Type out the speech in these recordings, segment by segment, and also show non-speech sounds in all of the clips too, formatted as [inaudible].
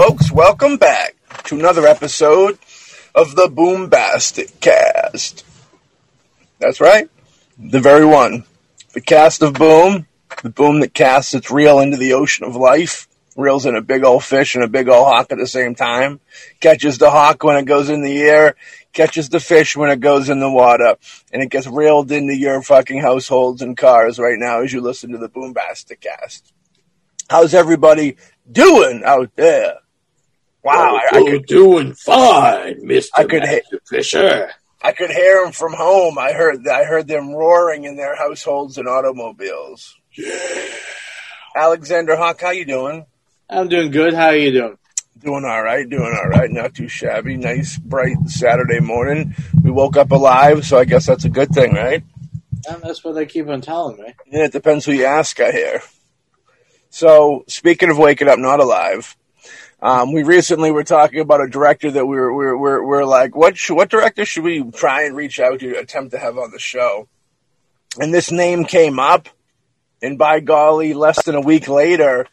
Folks, welcome back to another episode of the Boombastic Cast. That's right, the very one. The cast of Boom, the boom that casts its reel into the ocean of life, reels in a big old fish and a big old hawk at the same time, catches the hawk when it goes in the air, catches the fish when it goes in the water, and it gets reeled into your fucking households and cars right now as you listen to the Boombastic Cast. How's everybody doing out there? Wow, I, I You're could doing fine, Mister I could hit- Fisher. I could hear them from home. I heard I heard them roaring in their households and automobiles. Yeah. Alexander Hawk, how you doing? I'm doing good. How are you doing? Doing all right, doing all right, not too shabby. Nice, bright Saturday morning. We woke up alive, so I guess that's a good thing, right? Um, that's what they keep on telling me. Yeah, it depends who you ask, I hear. So, speaking of waking up not alive, um, we recently were talking about a director that we were, we were, we're, we're like, what, sh- what director should we try and reach out to, attempt to have on the show? And this name came up, and by golly, less than a week later,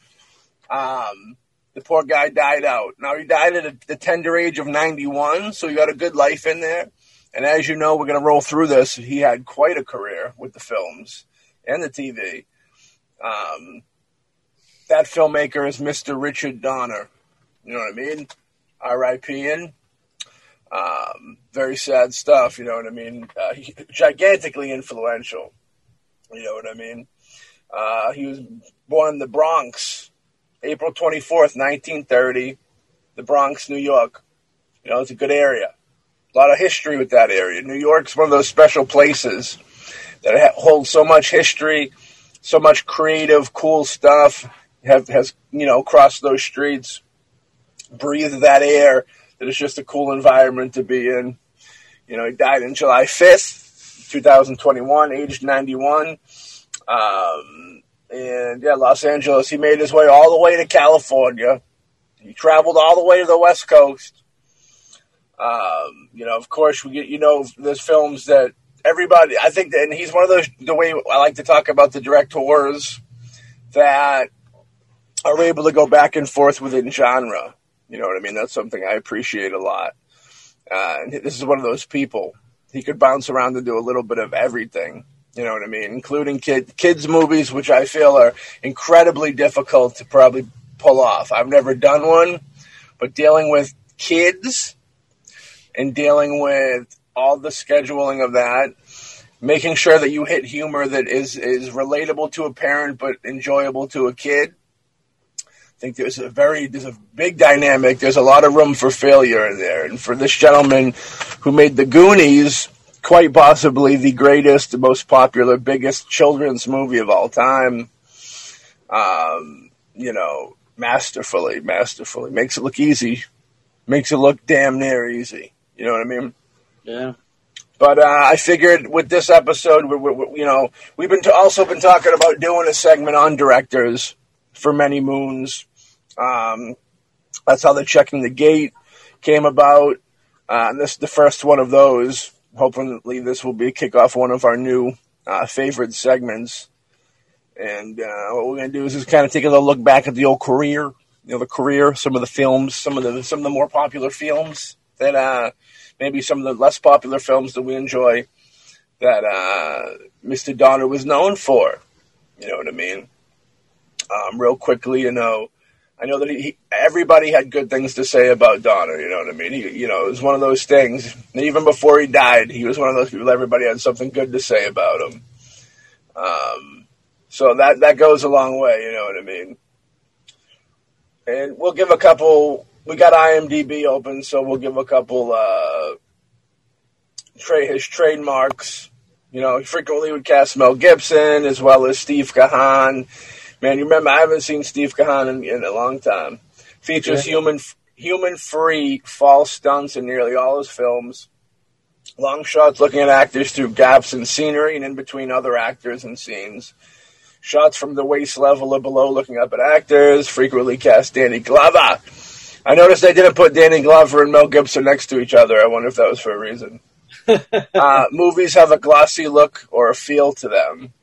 um, the poor guy died out. Now, he died at a, the tender age of 91, so he got a good life in there. And as you know, we're going to roll through this. He had quite a career with the films and the TV. Um, that filmmaker is Mr. Richard Donner. You know what I mean? R.I.P. Um, very sad stuff. You know what I mean? Uh, he, gigantically influential. You know what I mean? Uh, he was born in the Bronx, April 24th, 1930, the Bronx, New York. You know, it's a good area. A lot of history with that area. New York's one of those special places that ha- holds so much history, so much creative, cool stuff. Have has you know crossed those streets, breathed that air. That it's just a cool environment to be in. You know, he died on July fifth, two thousand twenty-one, aged ninety-one. Um, and yeah, Los Angeles. He made his way all the way to California. He traveled all the way to the West Coast. Um, you know, of course, we get you know there's films that everybody. I think, and he's one of those. The way I like to talk about the directors that are able to go back and forth within genre. You know what I mean? That's something I appreciate a lot. Uh, this is one of those people. He could bounce around and do a little bit of everything. You know what I mean? Including kid kids movies, which I feel are incredibly difficult to probably pull off. I've never done one, but dealing with kids and dealing with all the scheduling of that, making sure that you hit humor that is is relatable to a parent but enjoyable to a kid. I think there's a very there's a big dynamic. There's a lot of room for failure there, and for this gentleman who made the Goonies, quite possibly the greatest, most popular, biggest children's movie of all time. Um, you know, masterfully, masterfully makes it look easy, makes it look damn near easy. You know what I mean? Yeah. But uh, I figured with this episode, we, we, we- you know, we've been t- also been talking about doing a segment on directors for many moons. Um, that's how the checking the gate came about, uh, and this is the first one of those. Hopefully, this will be kick off one of our new uh, favorite segments. And uh, what we're going to do is just kind of take a little look back at the old career, you know, the career, some of the films, some of the some of the more popular films that uh, maybe some of the less popular films that we enjoy that uh, Mr. Donner was known for. You know what I mean? Um, real quickly, you know, I know that he, everybody had good things to say about Donner. You know what I mean? He, you know, it was one of those things. Even before he died, he was one of those people. Everybody had something good to say about him. Um, so that that goes a long way. You know what I mean? And we'll give a couple. We got IMDb open, so we'll give a couple. Uh, tra- his trademarks. You know, he frequently would cast Mel Gibson as well as Steve Kahan. Man, you remember I haven't seen Steve Kahan in, in a long time. Features Yeah. human human free false stunts in nearly all his films. Long shots looking at actors through gaps in scenery and in between other actors and scenes. Shots from the waist level or below looking up at actors. Frequently cast Danny Glover. I noticed they didn't put Danny Glover and Mel Gibson next to each other. I wonder if that was for a reason. [laughs] uh, movies have a glossy look or a feel to them.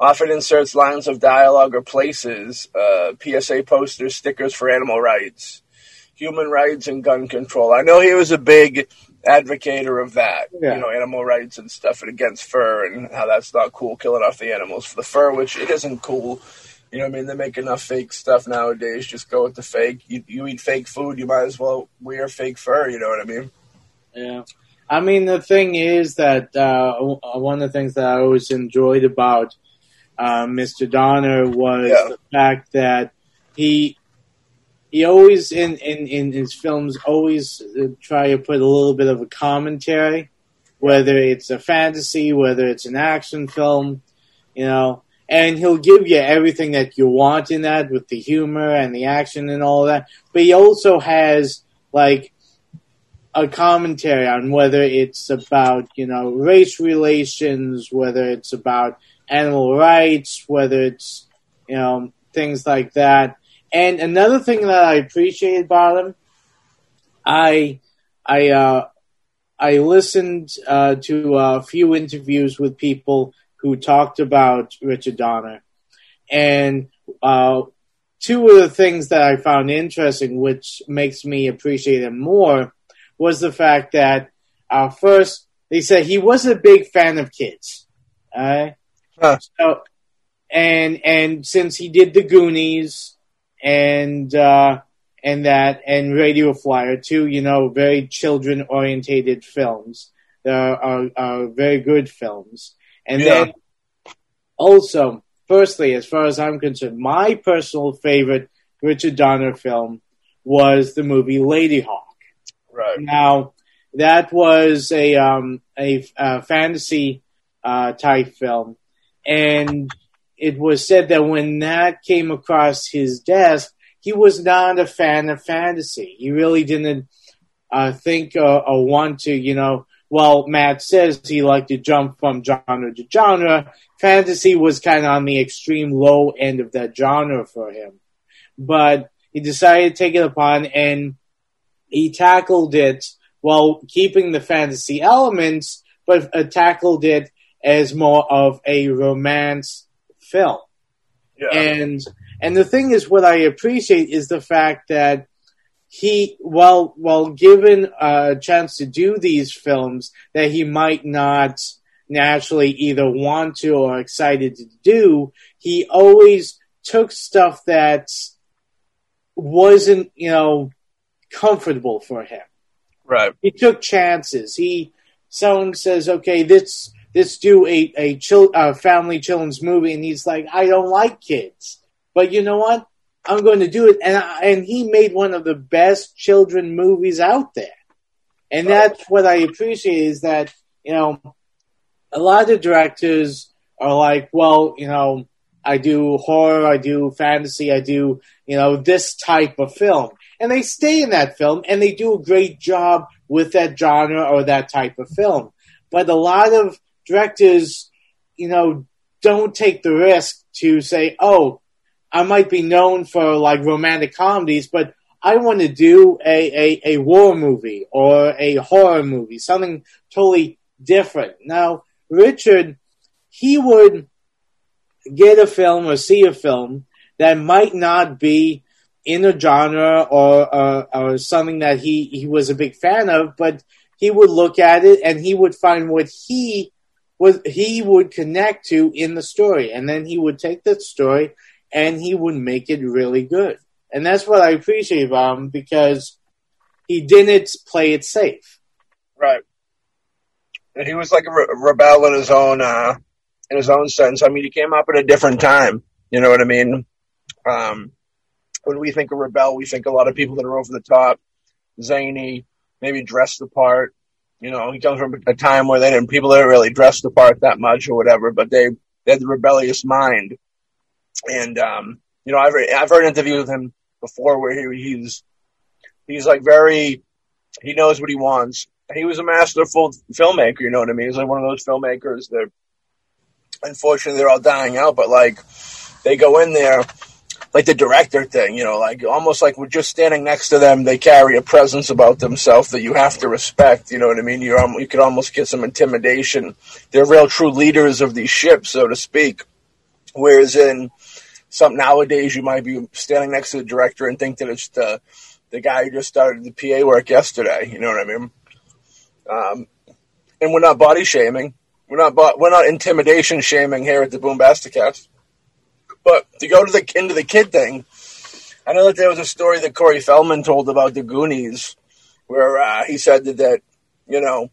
Often inserts lines of dialogue or places uh, PSA posters, stickers for animal rights, human rights, and gun control. I know he was a big advocator of that, Yeah. you know, animal rights and stuff, and against fur and how that's not cool, killing off the animals for the fur, which it isn't cool. You know what I mean? They make enough fake stuff nowadays. Just go with the fake. You, you eat fake food, you might as well wear fake fur. You know what I mean? Yeah. I mean, the thing is that uh, one of the things that I always enjoyed about uh, Mr. Donner was Yeah. the fact that he he always in, in, in his films always uh, try to put a little bit of a commentary, whether it's a fantasy, whether it's an action film, you know, and he'll give you everything that you want in that with the humor and the action and all that. But he also has like a commentary on whether it's about you know race relations, whether it's about animal rights, whether it's you know things like that. And another thing that I appreciate about him, I I uh, I listened uh, to a few interviews with people who talked about Richard Donner, and uh, two of the things that I found interesting, which makes me appreciate him more, was the fact that uh, first they said he was a big fan of kids. Right. Huh. So, and and since he did the Goonies and uh, and that and Radio Flyer, two you know very children orientated films, that are, are, are very good films. And Yeah. then also, firstly, as far as I'm concerned, my personal favorite Richard Donner film was the movie Ladyhawke. Right. Now, that was a um, a, uh fantasy uh, type film, and it was said that when that came across his desk, he was not a fan of fantasy. He really didn't uh, think or, or want to, you know. Well, Matt says he liked to jump from genre to genre. Fantasy was kind of on the extreme low end of that genre for him, but he decided to take it upon and he tackled it while keeping the fantasy elements, but uh, tackled it as more of a romance film. Yeah. And and the thing is, what I appreciate is the fact that he, while while given a chance to do these films that he might not naturally either want to or excited to do, he always took stuff that wasn't, you know, comfortable for him right. he took chances. He someone says, "Okay, this let's do a a chil- uh, family children's movie," and he's like, "I don't like kids, but you know what? I'm going to do it." And I, and he made one of the best children movies out there, and that's what I appreciate is that you know a lot of directors are like, "Well, you know." I do horror, I do fantasy, I do, you know, this type of film. And they stay in that film and they do a great job with that genre or that type of film. But a lot of directors, you know, don't take the risk to say, oh, I might be known for like romantic comedies, but I want to do a, a, a war movie or a horror movie, something totally different. Now, Richard, he would get a film or see a film that might not be in a genre or, or or something that he he was a big fan of, but he would look at it and he would find what he was he would connect to in the story, and then he would take that story and he would make it really good. And that's what I appreciate about him because he didn't play it safe. Right. And he was like a re- rebel in his own, uh, in his own sense. I mean, he came up at a different time. You know what I mean? Um, when we think of rebel, we think a lot of people that are over the top, zany, maybe dressed the part. You know, he comes from a time where they didn't, people didn't really dress the part that much or whatever, but they, they had the rebellious mind. And, um, you know, I've, I've heard interviews with him before where he, he's, he's like very, he knows what he wants. He was a masterful filmmaker, you know what I mean? He's like one of those filmmakers that, unfortunately, they're all dying out, but like, they go in there, like the director thing, you know, like almost like we're just standing next to them. They carry a presence about themselves that you have to respect. You know what I mean? You're, you could almost get some intimidation. They're real true leaders of these ships, so to speak. Whereas in some nowadays, you might be standing next to the director and think that it's the the guy who just started the PA work yesterday. You know what I mean? Um, and we're not body shaming. We're not we're not intimidation shaming here at the Boombasticast. But to go to the into the kid thing, I know that there was a story that Corey Feldman told about the Goonies, where uh, he said that, that you know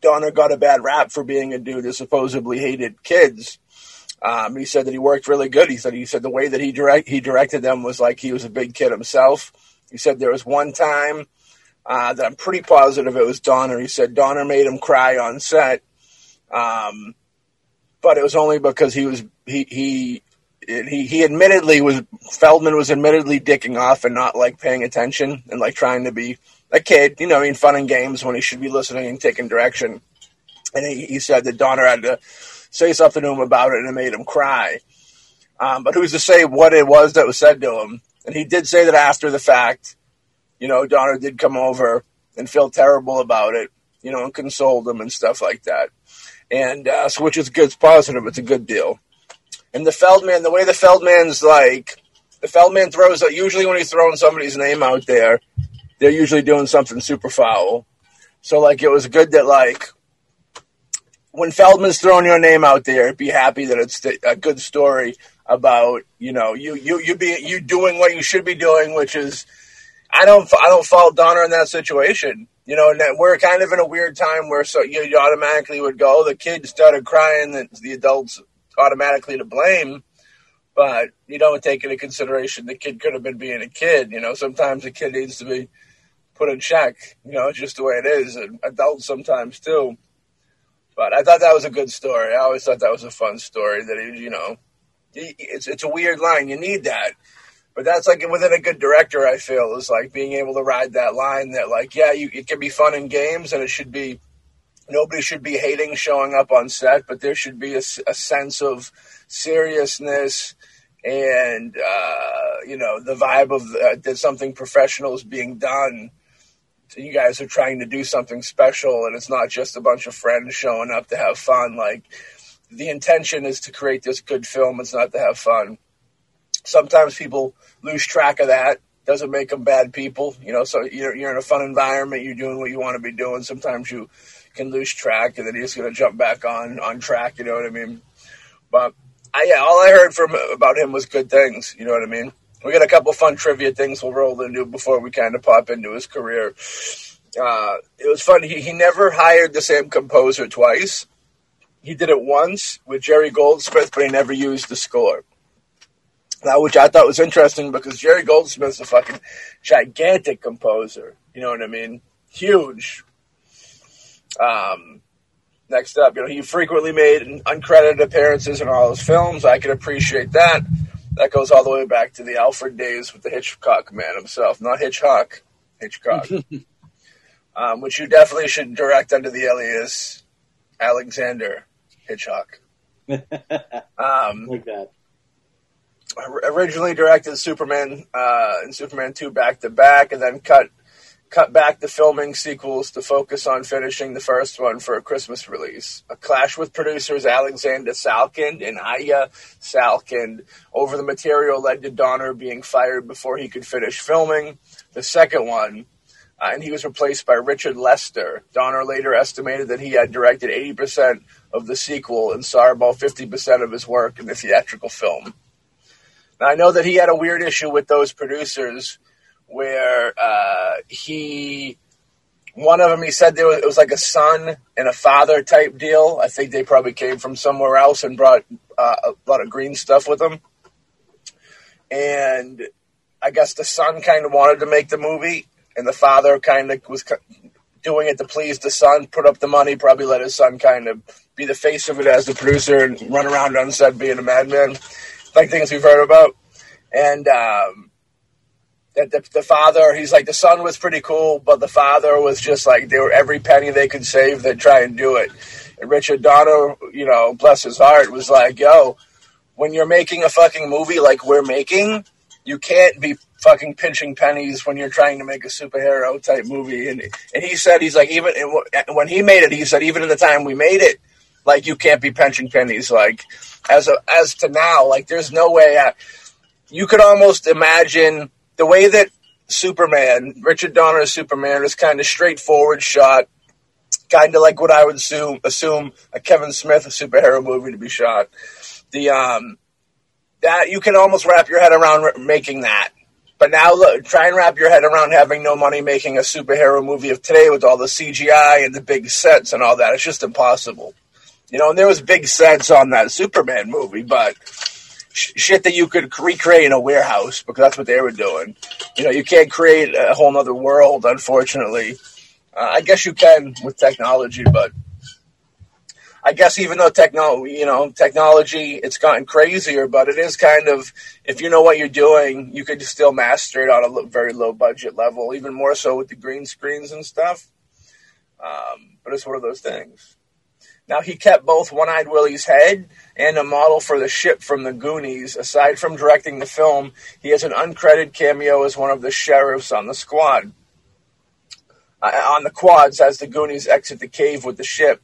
Donner got a bad rap for being a dude who supposedly hated kids. Um, he said that he worked really good. He said he said the way that he direct he directed them was like he was a big kid himself. He said there was one time uh, that I'm pretty positive it was Donner. He said Donner made him cry on set, um, but it was only because he was he he he he admittedly was Feldman was admittedly dicking off and not like paying attention and like trying to be a kid, you know, I mean, fun and games when he should be listening and taking direction. And he, he said that Donner had to say something to him about it and it made him cry. Um, but who's to say what it was that was said to him? And he did say that after the fact, you know, Donner did come over and feel terrible about it, you know, and consoled him and stuff like that. And uh, so, which is good, it's positive. It's a good deal. And the Feldman, the way the Feldman's like, the Feldman throws usually when he's throwing somebody's name out there, they're usually doing something super foul. So like it was good that like when Feldman's throwing your name out there, be happy that it's a good story about you know you you you be you doing what you should be doing, which is I don't I don't fault Donner in that situation. You know, and we're kind of in a weird time where so you, automatically would go. Oh, the kid started crying, that the adults automatically to blame but you don't take into consideration the kid could have been being a kid. You know, sometimes a kid needs to be put in check. You know, just the way it is. And adults sometimes too. But I thought that was a good story. I always thought that was a fun story. That he, you know, it's it's a weird line. You need that, but that's like within a good director. I feel is like being able to ride that line. That like, yeah, you, it can be fun in games, and it should be. Nobody should be hating showing up on set, but there should be a, a sense of seriousness and uh, you know the vibe of uh, that something professional is being done. So you guys are trying to do something special and it's not just a bunch of friends showing up to have fun. Like the intention is to create this good film. It's not to have fun. Sometimes people lose track of that. Doesn't make them bad people. You know so you're, you're in a fun environment. You're doing what you want to be doing. Sometimes you can lose track and then you're going to jump back on on track you know what i mean but I, yeah all i heard from about him was good things you know what i mean we got a couple fun trivia things we'll roll into before we kind of pop into his career. Uh, it was fun. He, he never hired the same composer twice. He did it once with Jerry Goldsmith, but he never used the score. Now, which I thought was interesting because Jerry Goldsmith's a fucking gigantic composer. You know what I mean? Huge. Um, next up, you know, he frequently made uncredited appearances in all his films. I can appreciate that. That goes all the way back to the Alfred days with the Hitchcock man himself, not Hitchcock, Hitchcock, [laughs] um, which you definitely should direct under the alias Alexander Hitchcock. [laughs] um, like that. Originally directed Superman uh, and Superman two back to back, and then cut cut back the filming sequels to focus on finishing the first one for a Christmas release. A clash with producers Alexander Salkind and Ilya Salkind over the material led to Donner being fired before he could finish filming the second one. Uh, and he was replaced by Richard Lester. Donner later estimated that he had directed 80% of the sequel and saw about 50% of his work in the theatrical film. Now, I know that he had a weird issue with those producers where uh, he one of them he said there was, it was like a son and a father type deal. I think they probably came from somewhere else and brought uh, a lot of green stuff with them. And I guess the son kind of wanted to make the movie, and the father kind of was doing it to please the son, put up the money, probably let his son kind of be the face of it as the producer and run around on set being a madman, like things we've heard about. And um, the, the, father, he's like the son was pretty cool, but the father was just like they were every penny they could save, they'd try and do it. And Richard Donner, you know, bless his heart, was like, "Yo, when you're making a fucking movie like we're making, you can't be fucking pinching pennies when you're trying to make a superhero type movie." And and he said he's like even when he made it, he said even in the time we made it, like you can't be pinching pennies. Like as a, as to now, like there's no way. I, you could almost imagine the way that Superman, Richard Donner's Superman, is kind of straightforward shot, kind of like what I would assume assume a Kevin Smith superhero movie to be shot. The um that you can almost wrap your head around making that. But now look, try and wrap your head around having no money making a superhero movie of today with all the CGI and the big sets and all that. It's just impossible. You know, and there was big sets on that Superman movie, but sh- shit that you could recreate in a warehouse because that's what they were doing. You know, you can't create a whole other world, unfortunately. Uh, I guess you can with technology, but I guess even though technology, you know, technology, it's gotten crazier, but it is kind of, if you know what you're doing, you could still master it on a very low budget level, even more so with the green screens and stuff. Um, but it's one of those things. Now he kept both One-Eyed Willie's head and a model for the ship from the Goonies. Aside from directing the film, he has an uncredited cameo as one of the sheriffs on the squad. Uh, on the quads as the Goonies exit the cave with the ship.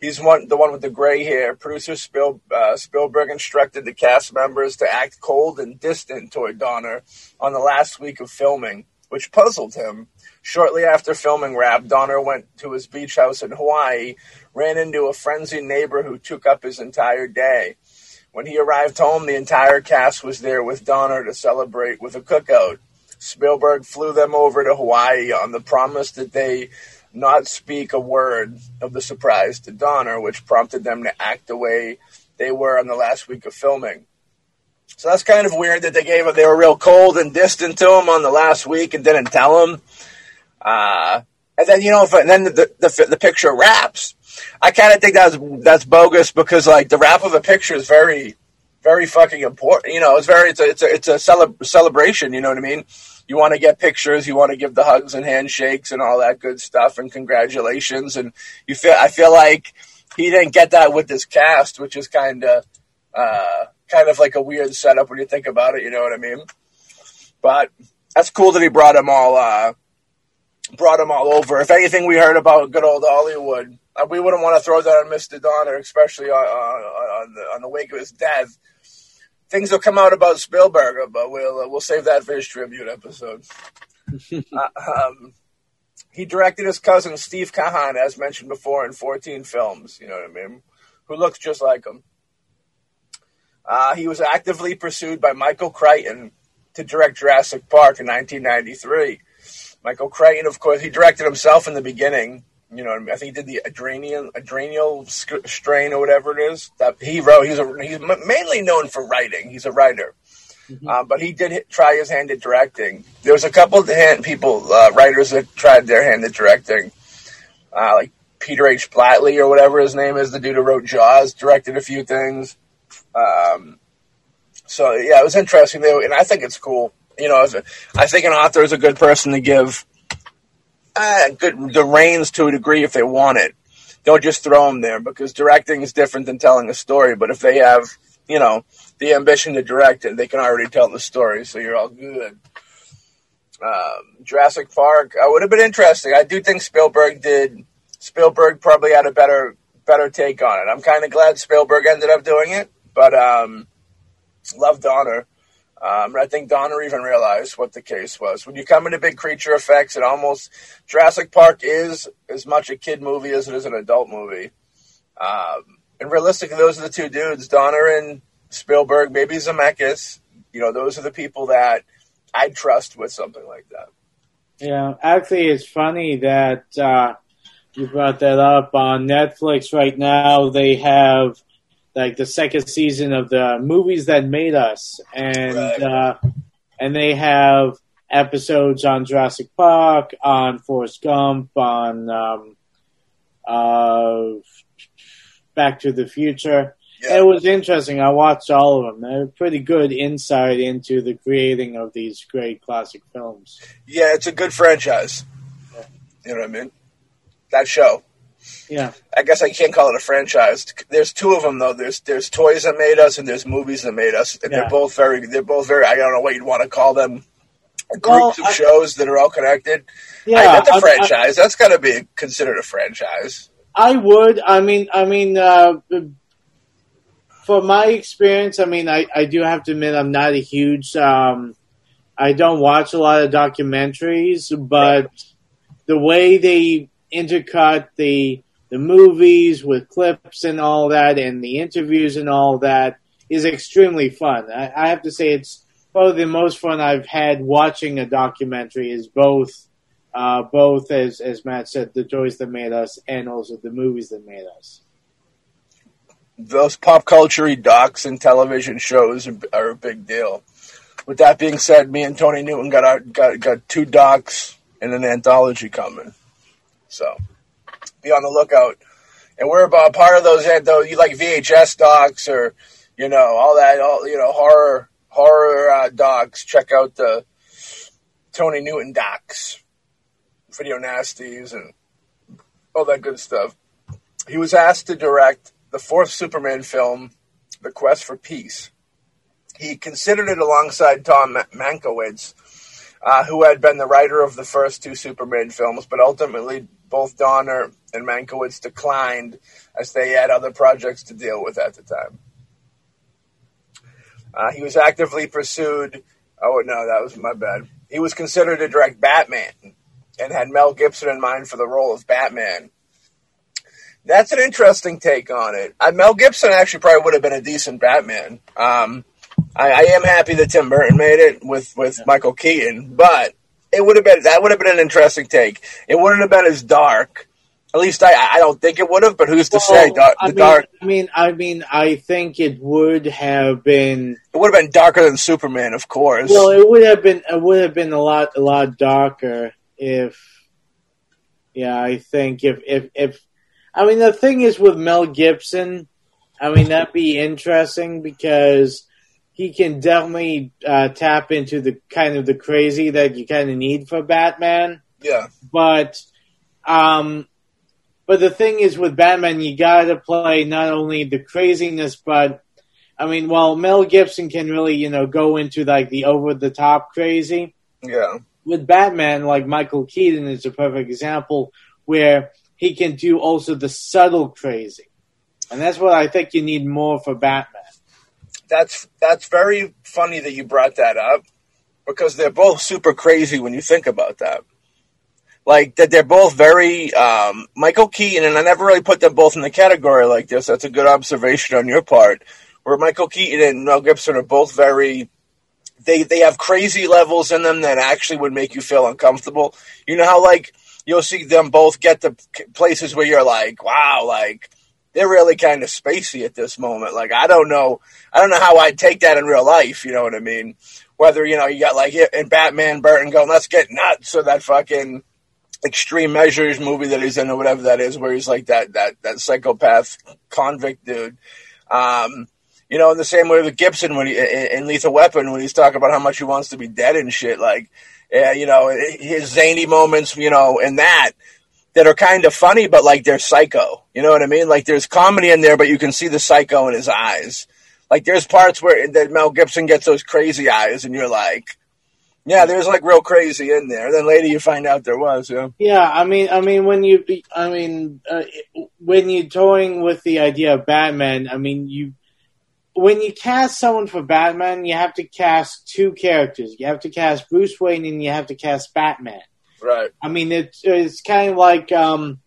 He's one, the one with the gray hair. Producer Spiel, uh, Spielberg instructed the cast members to act cold and distant toward Donner on the last week of filming, which puzzled him. Shortly after filming wrapped, Donner went to his beach house in Hawaii, ran into a frenzied neighbor who took up his entire day. When he arrived home, the entire cast was there with Donner to celebrate with a cookout. Spielberg flew them over to Hawaii on the promise that they not speak a word of the surprise to Donner, which prompted them to act the way they were on the last week of filming. So that's kind of weird that they gave they were real cold and distant to him on the last week and didn't tell him. Uh, and then you know, if, and then the, the the picture wraps. I kind of think that's that's bogus because like the wrap of a picture is very very fucking important. You know, it's very it's a it's a, it's a cele- celebration. You know what I mean? You want to get pictures, you want to give the hugs and handshakes and all that good stuff and congratulations. And you feel I feel like he didn't get that with this cast, which is kind of uh, kind of like a weird setup when you think about it. You know what I mean? But that's cool that he brought them all uh, brought them all over. If anything, we heard about good old Hollywood. Uh, we wouldn't want to throw that on Mr. Donner, especially on, on, on, the, on the wake of his death things will come out about Spielberg, but we'll uh, we'll save that for his tribute episode. [laughs] uh, um, he directed his cousin Steve Kahan, as mentioned before, in 14 films. You know what I mean? Who looks just like him. Uh, he was actively pursued by Michael Crichton to direct Jurassic Park in 1993. Michael Crichton, of course, he directed himself in the beginning you know, I think he did the adrenal adrenal strain or whatever it is that he wrote. He's a, he's mainly known for writing. He's a writer, mm-hmm. uh, but he did hit, try his hand at directing. There was a couple of hand people, uh, writers that tried their hand at directing, uh, like Peter H. Blatley or whatever his name is, the dude who wrote Jaws, directed a few things. Um, so yeah, it was interesting, and I think it's cool. You know, a, I think an author is a good person to give uh, good, the reins to a degree if they want it. Don't just throw them there because directing is different than telling a story. But if they have, you know, the ambition to direct it, they can already tell the story, so you're all good. Um, Jurassic Park uh, would have been interesting. I do think Spielberg did. Spielberg probably had a better better take on it. I'm kind of glad Spielberg ended up doing it, but um, love Donner. Um, I think Donner even realized what the case was. When you come into big creature effects, it almost Jurassic Park is as much a kid movie as it is an adult movie. Um, and realistically, those are the two dudes, Donner and Spielberg, maybe Zemeckis. You know, those are the people that I trust with something like that. Yeah, actually, it's funny that uh, you brought that up on Netflix right now. They have like the second season of the movies that made us, and right. uh, and they have episodes on Jurassic Park, on Forrest Gump, on um, uh, Back to the Future. Yeah. It was interesting. I watched all of them. They're pretty good insight into the creating of these great classic films. Yeah, it's a good franchise. You know what I mean? That show. Yeah. I guess I can't call it a franchise. There's two of them though. There's there's toys that made us and there's movies that made us, and yeah. they're both very they're both very. I don't know what you'd want to call them. Groups well, of I, shows that are all connected. Yeah, I, that's a franchise. I, that's got to be considered a franchise. I would. I mean, I mean, uh, for my experience, I mean, I, I do have to admit I'm not a huge. Um, I don't watch a lot of documentaries, but the way they intercut the the movies with clips and all that, and the interviews and all that is extremely fun. I, I have to say, it's probably the most fun I've had watching a documentary. Is both, uh, both as as Matt said, the toys that made us, and also the movies that made us. Those pop culture docs and television shows are, a big deal. With that being said, me and Tony Newton got our, got got two docs and an anthology coming, so be on the lookout. And we're about part of those though you like VHS docs or you know all that all you know horror horror uh, docs. Check out the Tony Newton docs, video nasties, and all that good stuff. He was asked to direct the fourth Superman film, The Quest for Peace. He considered it alongside Tom Mankiewicz, uh, who had been the writer of the first two Superman films, but ultimately both Donner and Mankiewicz declined as they had other projects to deal with at the time. Uh, he was actively pursued. Oh no, that was my bad. He was considered to direct Batman and had Mel Gibson in mind for the role of Batman. That's an interesting take on it. Uh, Mel Gibson actually probably would have been a decent Batman. Um, I, I, am happy that Tim Burton made it with with yeah. Michael Keaton, but it would have been that would have been an interesting take. It wouldn't have been as dark. At least I, I don't think it would have, but who's to well, say? I the mean, dark. I mean, I mean, I think it would have been. It would have been darker than Superman, of course. Well, it would have been. It would have been a lot, a lot darker if. Yeah, I think if if if. I mean, the thing is with Mel Gibson, I mean that'd be interesting because he can definitely uh, tap into the kind of the crazy that you kind of need for Batman. Yeah. But, um, but the thing is with Batman, you gotta play not only the craziness, but I mean, while Mel Gibson can really, you know, go into like the over the top crazy. Yeah. With Batman, like Michael Keaton is a perfect example where he can do also the subtle crazy. And that's what I think you need more for Batman that's that's very funny that you brought that up because they're both super crazy when you think about that. Like that, they're both very um, Michael Keaton, and I never really put them both in the category like this. That's a good observation on your part. Where Michael Keaton and Mel Gibson are both very they they have crazy levels in them that actually would make you feel uncomfortable. You know how like you'll see them both get to places where you're like, wow, like they're really kind of spacey at this moment. Like I don't know, I don't know how I'd take that in real life. You know what I mean? Whether you know you got like in Batman Burton going, let's get nuts, or that fucking extreme measures movie that he's in, or whatever that is, where he's like that that that psychopath convict dude. Um, you know, in the same way with Gibson when he in Lethal Weapon when he's talking about how much he wants to be dead and shit, like, yeah, you know, his zany moments, you know, in that that are kind of funny, but like they're psycho. You know what I mean? Like there's comedy in there, but you can see the psycho in his eyes. Like there's parts where that Mel Gibson gets those crazy eyes, and you're like, yeah, there's like real crazy in there. Then later you find out there was. Yeah. Yeah, I mean, I mean, when you, I mean, uh, when you're toying with the idea of Batman, I mean, you. When you cast someone for Batman, you have to cast two characters. You have to cast Bruce Wayne and you have to cast Batman. Right. I mean, it's it's kind of like um,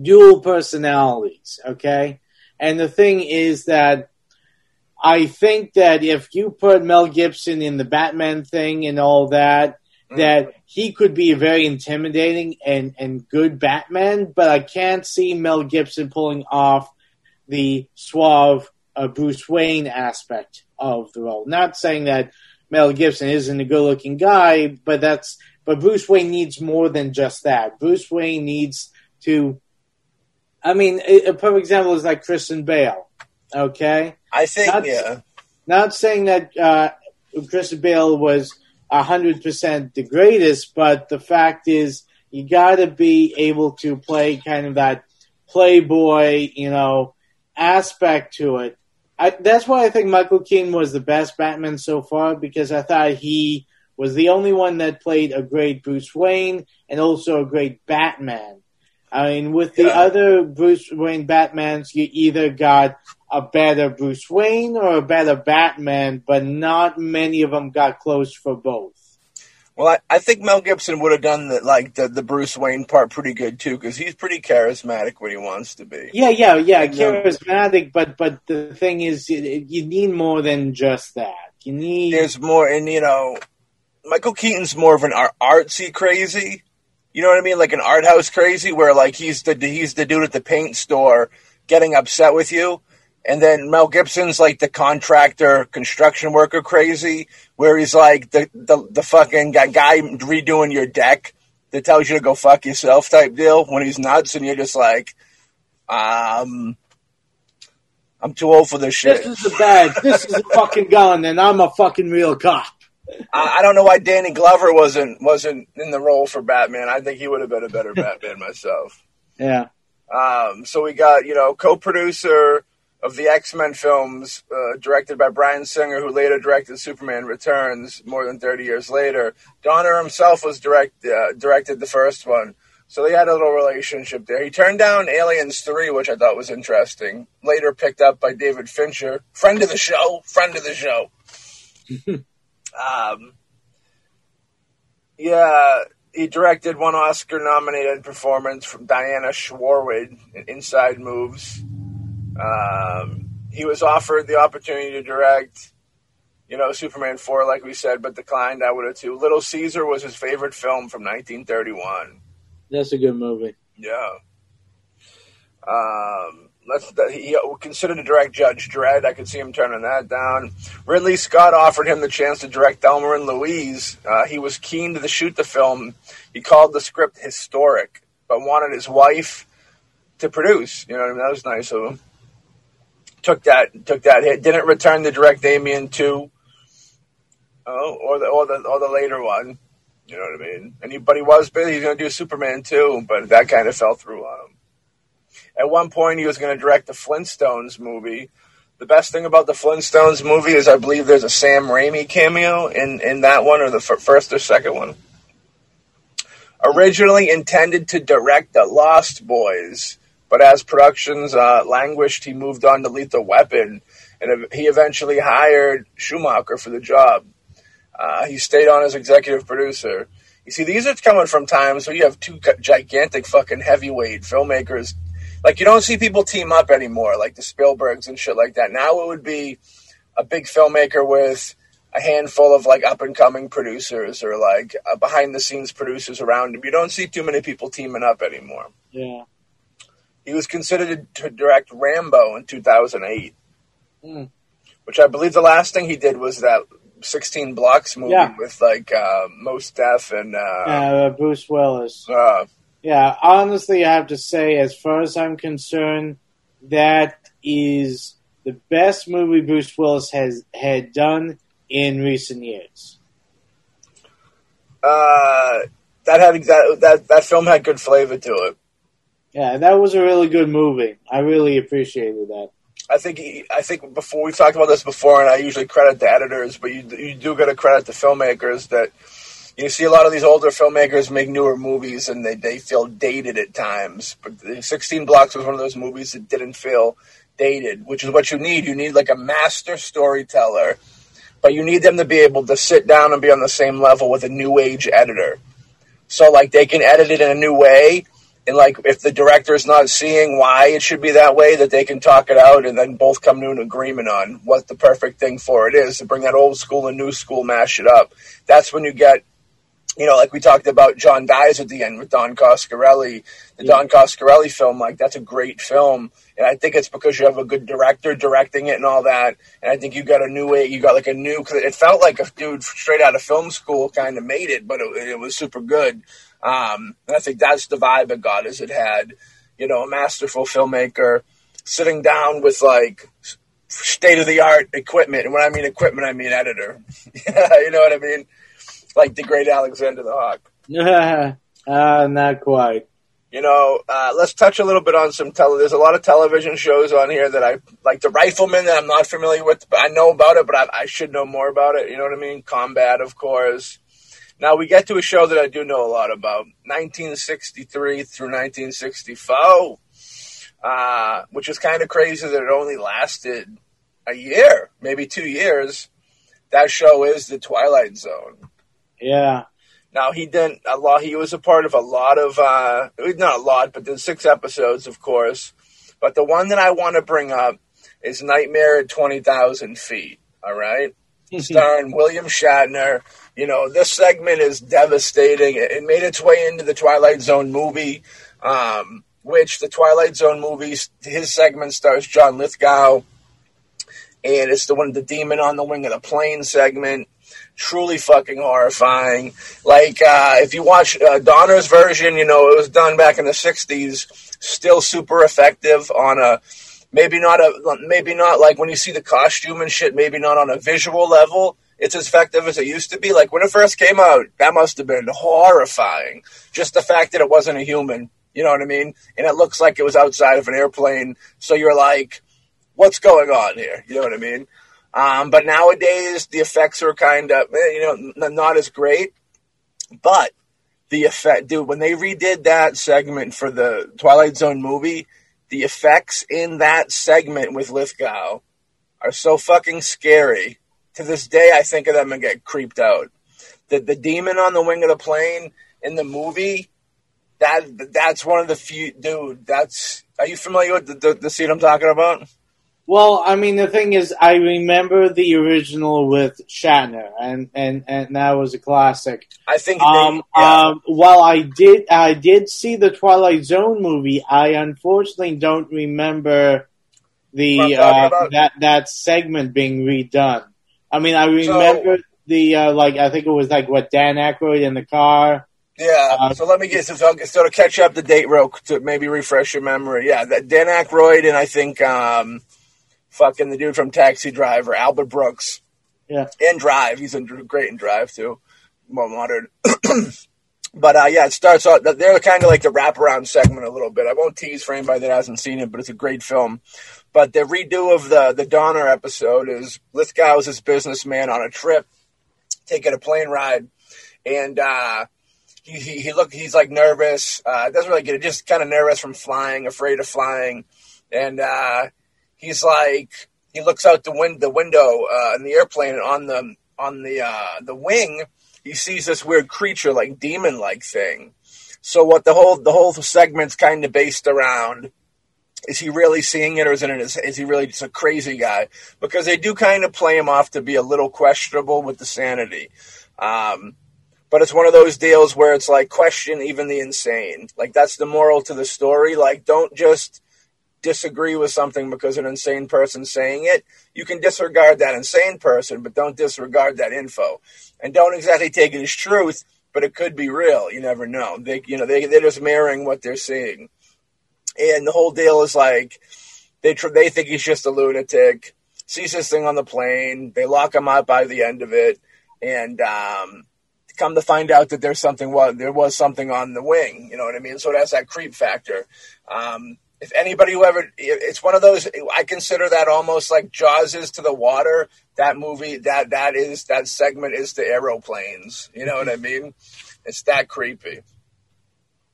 dual personalities. Okay, and the thing is that I think that if you put Mel Gibson in the Batman thing and all that, mm. that he could be a very intimidating and, and good Batman, but I can't see Mel Gibson pulling off the suave uh, Bruce Wayne aspect of the role. Not saying that Mel Gibson isn't a good looking guy, but that's but Bruce Wayne needs more than just that. Bruce Wayne needs to. I mean, a, perfect example is like Christian Bale. Okay, I think not, yeah. Not saying that uh, Christian Bale was hundred percent the greatest, but the fact is, you got to be able to play kind of that playboy, you know, aspect to it. I, that's why I think Michael Keaton was the best Batman so far because I thought he was the only one that played a great Bruce Wayne and also a great Batman. I mean, with the Yeah. other Bruce Wayne Batmans, you either got a better Bruce Wayne or a better Batman, but not many of them got close for both. Well, I, I think Mel Gibson would have done the like the, the Bruce Wayne part pretty good too, because he's pretty charismatic when he wants to be. Yeah, yeah, yeah, charismatic, but but the thing is, you, you need more than just that. You need There's more, and you know, Michael Keaton's more of an artsy crazy. You know what I mean? Like an art house crazy, where like he's the he's the dude at the paint store getting upset with you, and then Mel Gibson's like the contractor, construction worker crazy, where he's like the the, the fucking guy, guy redoing your deck that tells you to go fuck yourself type deal when he's nuts, and you're just like, um. I'm too old for this shit. this is a bad. this is a fucking gun, and I'm a fucking real cop. I, I don't know why Danny Glover wasn't wasn't in the role for Batman. I think he would have been a better [laughs] Batman myself. Yeah, Um, so we got you know co-producer of the X Men films, uh, directed by Bryan Singer, who later directed Superman Returns more than thirty years later. Donner himself was direct uh, directed the first one, so they had a little relationship there. He turned down Aliens three, which I thought was interesting. Later picked up by David Fincher, friend of the show, friend of the show. [laughs] um, yeah, he directed one Oscar nominated performance from Diana Schwartzman in Inside Moves. Um, he was offered the opportunity to direct, you know, Superman 4, like we said, but declined. I would have too. Little Caesar was his favorite film from 1931. that's a good movie. Yeah. Um, let's, he considered to direct Judge Dredd. I could see him turning that down. Ridley Scott offered him the chance to direct Thelma and Louise. Uh, he was keen to shoot the film. He called the script historic, but wanted his wife to produce. You know what I mean? That was nice of him. Took that took that hit. Didn't return the direct Damien two. Oh, or the or the or the later one. You know what I mean? And he, but he was busy. He's going to do Superman too, but that kind of fell through on him. At one point, he was going to direct the Flintstones movie. The best thing about the Flintstones movie is I believe there's a Sam Raimi cameo in, in that one, or the f- first or second one. Originally intended to direct The Lost Boys, but as productions uh, languished, he moved on to Lethal Weapon, and he eventually hired Schumacher for the job. Uh, he stayed on as executive producer. You see, these are coming from times where you have two gigantic fucking heavyweight filmmakers. Like, you don't see people team up anymore, like the Spielbergs and shit like that. Now it would be a big filmmaker with a handful of like up and coming producers or like uh, behind the scenes producers around him. You don't see too many people teaming up anymore. Yeah. He was considered to direct Rambo in 2008, Hmm. which I believe the last thing he did was that 16 Blocks movie Yeah. with like uh, Mos Def and uh, Uh, Bruce Willis. uh, Yeah, honestly, I have to say, as far as I'm concerned, that is the best movie Bruce Willis has had done in recent years. uh, that had that, that that film had good flavor to it. Yeah, that was a really good movie. I really appreciated that. I think he, I think before we've talked about this before, and I usually credit the editors, but you you do get to credit the filmmakers that you see a lot of these older filmmakers make newer movies and they, they feel dated at times. But 16 Blocks was one of those movies that didn't feel dated, which is what you need. You need like a master storyteller, but you need them to be able to sit down and be on the same level with a new age editor. So like they can edit it in a new way. And like if the director is not seeing why it should be that way, that they can talk it out and then both come to an agreement on what the perfect thing for it is to bring that old school and new school, mash it up. That's when you get you know, like we talked about John Dies at the end with Don Coscarelli, the Yeah. Don Coscarelli film, like that's a great film. And I think it's because you have a good director directing it and all that. And I think you got a new way, you got like a new, cause it felt like a dude straight out of film school kind of made it, but it, it was super good. Um, and I think that's the vibe it got is it had, you know, a masterful filmmaker sitting down with like state of the art equipment. And when I mean equipment, I mean editor. [laughs] you know what I mean? [laughs] Like the great Alexander the Hawk. [laughs] uh, not quite. You know, uh, let's touch a little bit on some tele. There's a lot of television shows on here that I like. The Rifleman that I'm not familiar with, but I know about it, but I, I should know more about it. You know what I mean? Combat, of course. Now we get to a show that I do know a lot about 1963 through 1964, uh, which is kind of crazy that it only lasted a year, maybe two years. That show is The Twilight Zone. Yeah. Now he didn't a lot. He was a part of a lot of uh, not a lot, but there's six episodes, of course. But the one that I want to bring up is Nightmare at Twenty Thousand Feet. All right, [laughs] starring William Shatner. You know, this segment is devastating. It, it made its way into the Twilight Zone movie, um, which the Twilight Zone movies, his segment stars John Lithgow, and it's the one, the demon on the wing of the plane segment. Truly fucking horrifying. Like, uh, if you watch uh, Donner's version, you know, it was done back in the 60s, still super effective on a, maybe not a, maybe not like when you see the costume and shit, maybe not on a visual level, it's as effective as it used to be. Like when it first came out, that must have been horrifying. Just the fact that it wasn't a human, you know what I mean? And it looks like it was outside of an airplane. So you're like, what's going on here? You know what I mean? Um, but nowadays the effects are kind of, eh, you know, not as great. But the effect, dude, when they redid that segment for the Twilight Zone movie, the effects in that segment with Lithgow are so fucking scary. To this day, I think of them and get creeped out. The the demon on the wing of the plane in the movie, that that's one of the few. Dude, that's. Are you familiar with the, the, the scene I'm talking about? Well, I mean, the thing is, I remember the original with Shatner, and and and that was a classic. I think. Um, they, yeah. um, while I did, I did see the Twilight Zone movie. I unfortunately don't remember the uh, that that segment being redone. I mean, I remember the uh, like I think it was like what Dan Aykroyd in the car. Yeah, Uh, so let me get so, so to catch up the date real to maybe refresh your memory. Yeah, that Dan Aykroyd and I think um, fucking the dude from Taxi Driver, Albert Brooks. Yeah. and Drive. He's in, great in Drive too, more modern. [clears throat] but uh, yeah, it starts out. They're kind of like the wraparound segment a little bit. I won't tease for anybody that hasn't seen it, but it's a great film. But the redo of the the Donner episode is Lithgow's this businessman on a trip, taking a plane ride, and uh, he, he he look he's like nervous. Uh, doesn't really get it, just kind of nervous from flying, afraid of flying, and uh, he's like he looks out the the window uh, in the airplane on the on the uh, the wing. He sees this weird creature, like demon like thing. So what the whole the whole segment's kind of based around is he really seeing it or is it is, is he really just a crazy guy? Because they do kind of play him off to be a little questionable with the sanity. Um, but it's one of those deals where it's like question even the insane. Like that's the moral to the story. Like don't just disagree with something because an insane person's saying it. You can disregard that insane person, but don't disregard that info. And don't exactly take it as truth, but it could be real. You never know. They you know they they're just mirroring what they're seeing. And the whole deal is like they tr- they think he's just a lunatic. Sees this thing on the plane. They lock him up by the end of it, and um, come to find out that there's something. Well, there was something on the wing. You know what I mean? So it has that creep factor. Um, if anybody who ever, it's one of those. I consider that almost like Jaws is to the water. That movie, that that is that segment is to aeroplanes. You know what I mean? It's that creepy.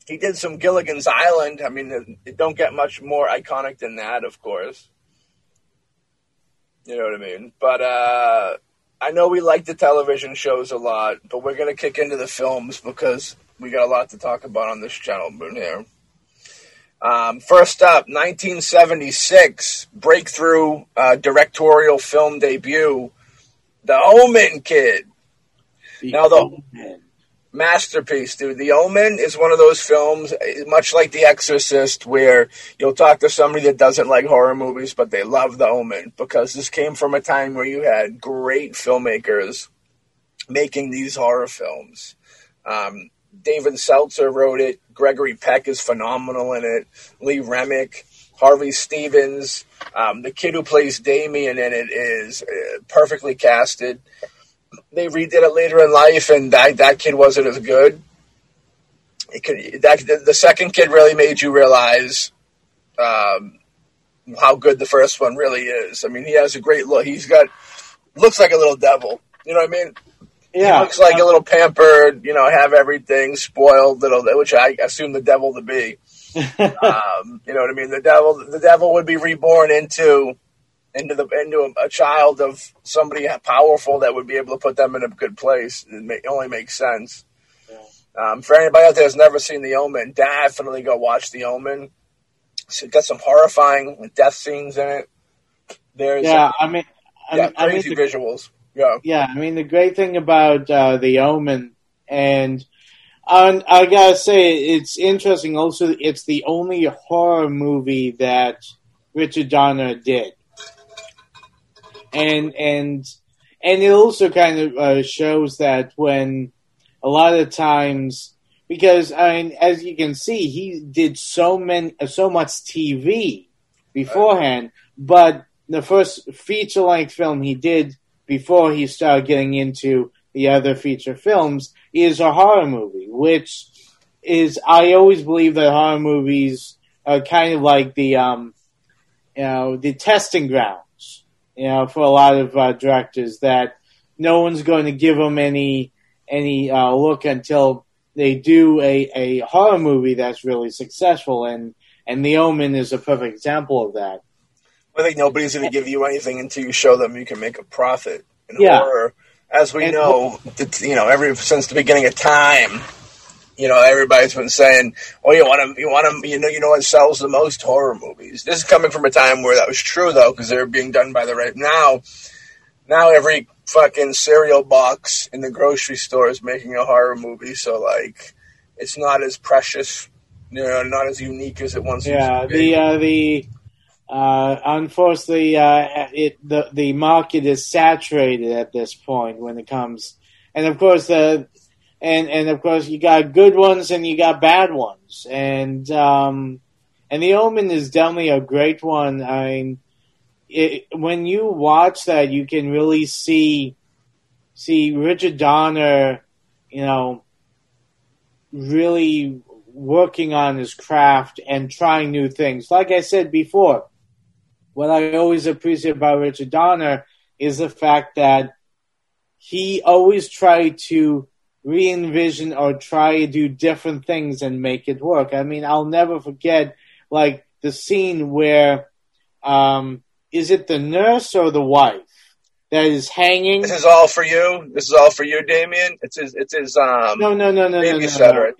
He did some Gilligan's Island. I mean, it, don't get much more iconic than that, of course. You know what I mean? But uh, I know we like the television shows a lot, but we're gonna kick into the films because we got a lot to talk about on this gentleman here. Um, first up, 1976 breakthrough uh, directorial film debut, The Omen Kid. Now the- Omen. masterpiece, dude. The Omen is one of those films, eh, much like The Exorcist, where you'll talk to somebody that doesn't like horror movies, but they love The Omen because this came from a time where you had great filmmakers making these horror films. Um, David Seltzer wrote it. Gregory Peck is phenomenal in it. Lee Remick, Harvey Stevens, um, the kid who plays Damien in it is uh, perfectly casted they redid it later in life, and that that kid wasn't as good. It could that the, the second kid really made you realize um, how good the first one really is. I mean, he has a great look. He's got looks like a little devil. You know what I mean? He looks like a little pampered, you know, have everything spoiled little, which I assume the devil to be. [laughs] Um, you know what I mean? The devil, the devil would be reborn into into the into a, a child of somebody powerful that would be able to put them in a good place. It, may, it only makes sense. Um, for anybody out there that's never seen The Omen, definitely go watch The Omen. So it got some horrifying death scenes in it. There's yeah. I mean, I, yeah, I mean, crazy the, visuals. Yeah, yeah. I mean, the great thing about uh, the Omen, and um, I gotta say, it's interesting. Also, it's the only horror movie that Richard Donner did, and and and it also kind of uh, shows that when a lot of times because I mean, as you can see, he did so many, so much TV beforehand, but the first feature length film he did before he started getting into the other feature films is a horror movie, which is I always believe that horror movies are kind of like the um, you know the testing grounds, you know, for a lot of uh, directors that no one's going to give them any any uh, look until they do a, a horror movie that's really successful, and and The Omen is a perfect example of that. I think nobody's going to give you anything until you show them you can make a profit in Yeah. horror. As we And- know, you know, every since the beginning of time, you know, everybody's been saying, "Oh, you want to, you want to, you know, you know what sells the most horror movies." This is coming from a time where that was true, though, because they were being done by the right now. Now every fucking cereal box in the grocery store is making a horror movie, so like, it's not as precious, you know, not as unique as it once was. Yeah, used to be. the uh, the uh, unfortunately, uh, it the the market is saturated at this point when it comes, and of course the. And and of course you got good ones and you got bad ones and um and the Omen is definitely a great one. I mean, it, when you watch that, you can really see see Richard Donner, you know, really working on his craft and trying new things. Like I said before, what I always appreciate about Richard Donner is the fact that he always tried to re-envision or try to do different things and make it work. I mean, I'll never forget like the scene where um is it the nurse or the wife that is hanging? This is all for you. This is all for you, Damien. It's his. It's his. Um, No, no, no, no, no, no, babysitter,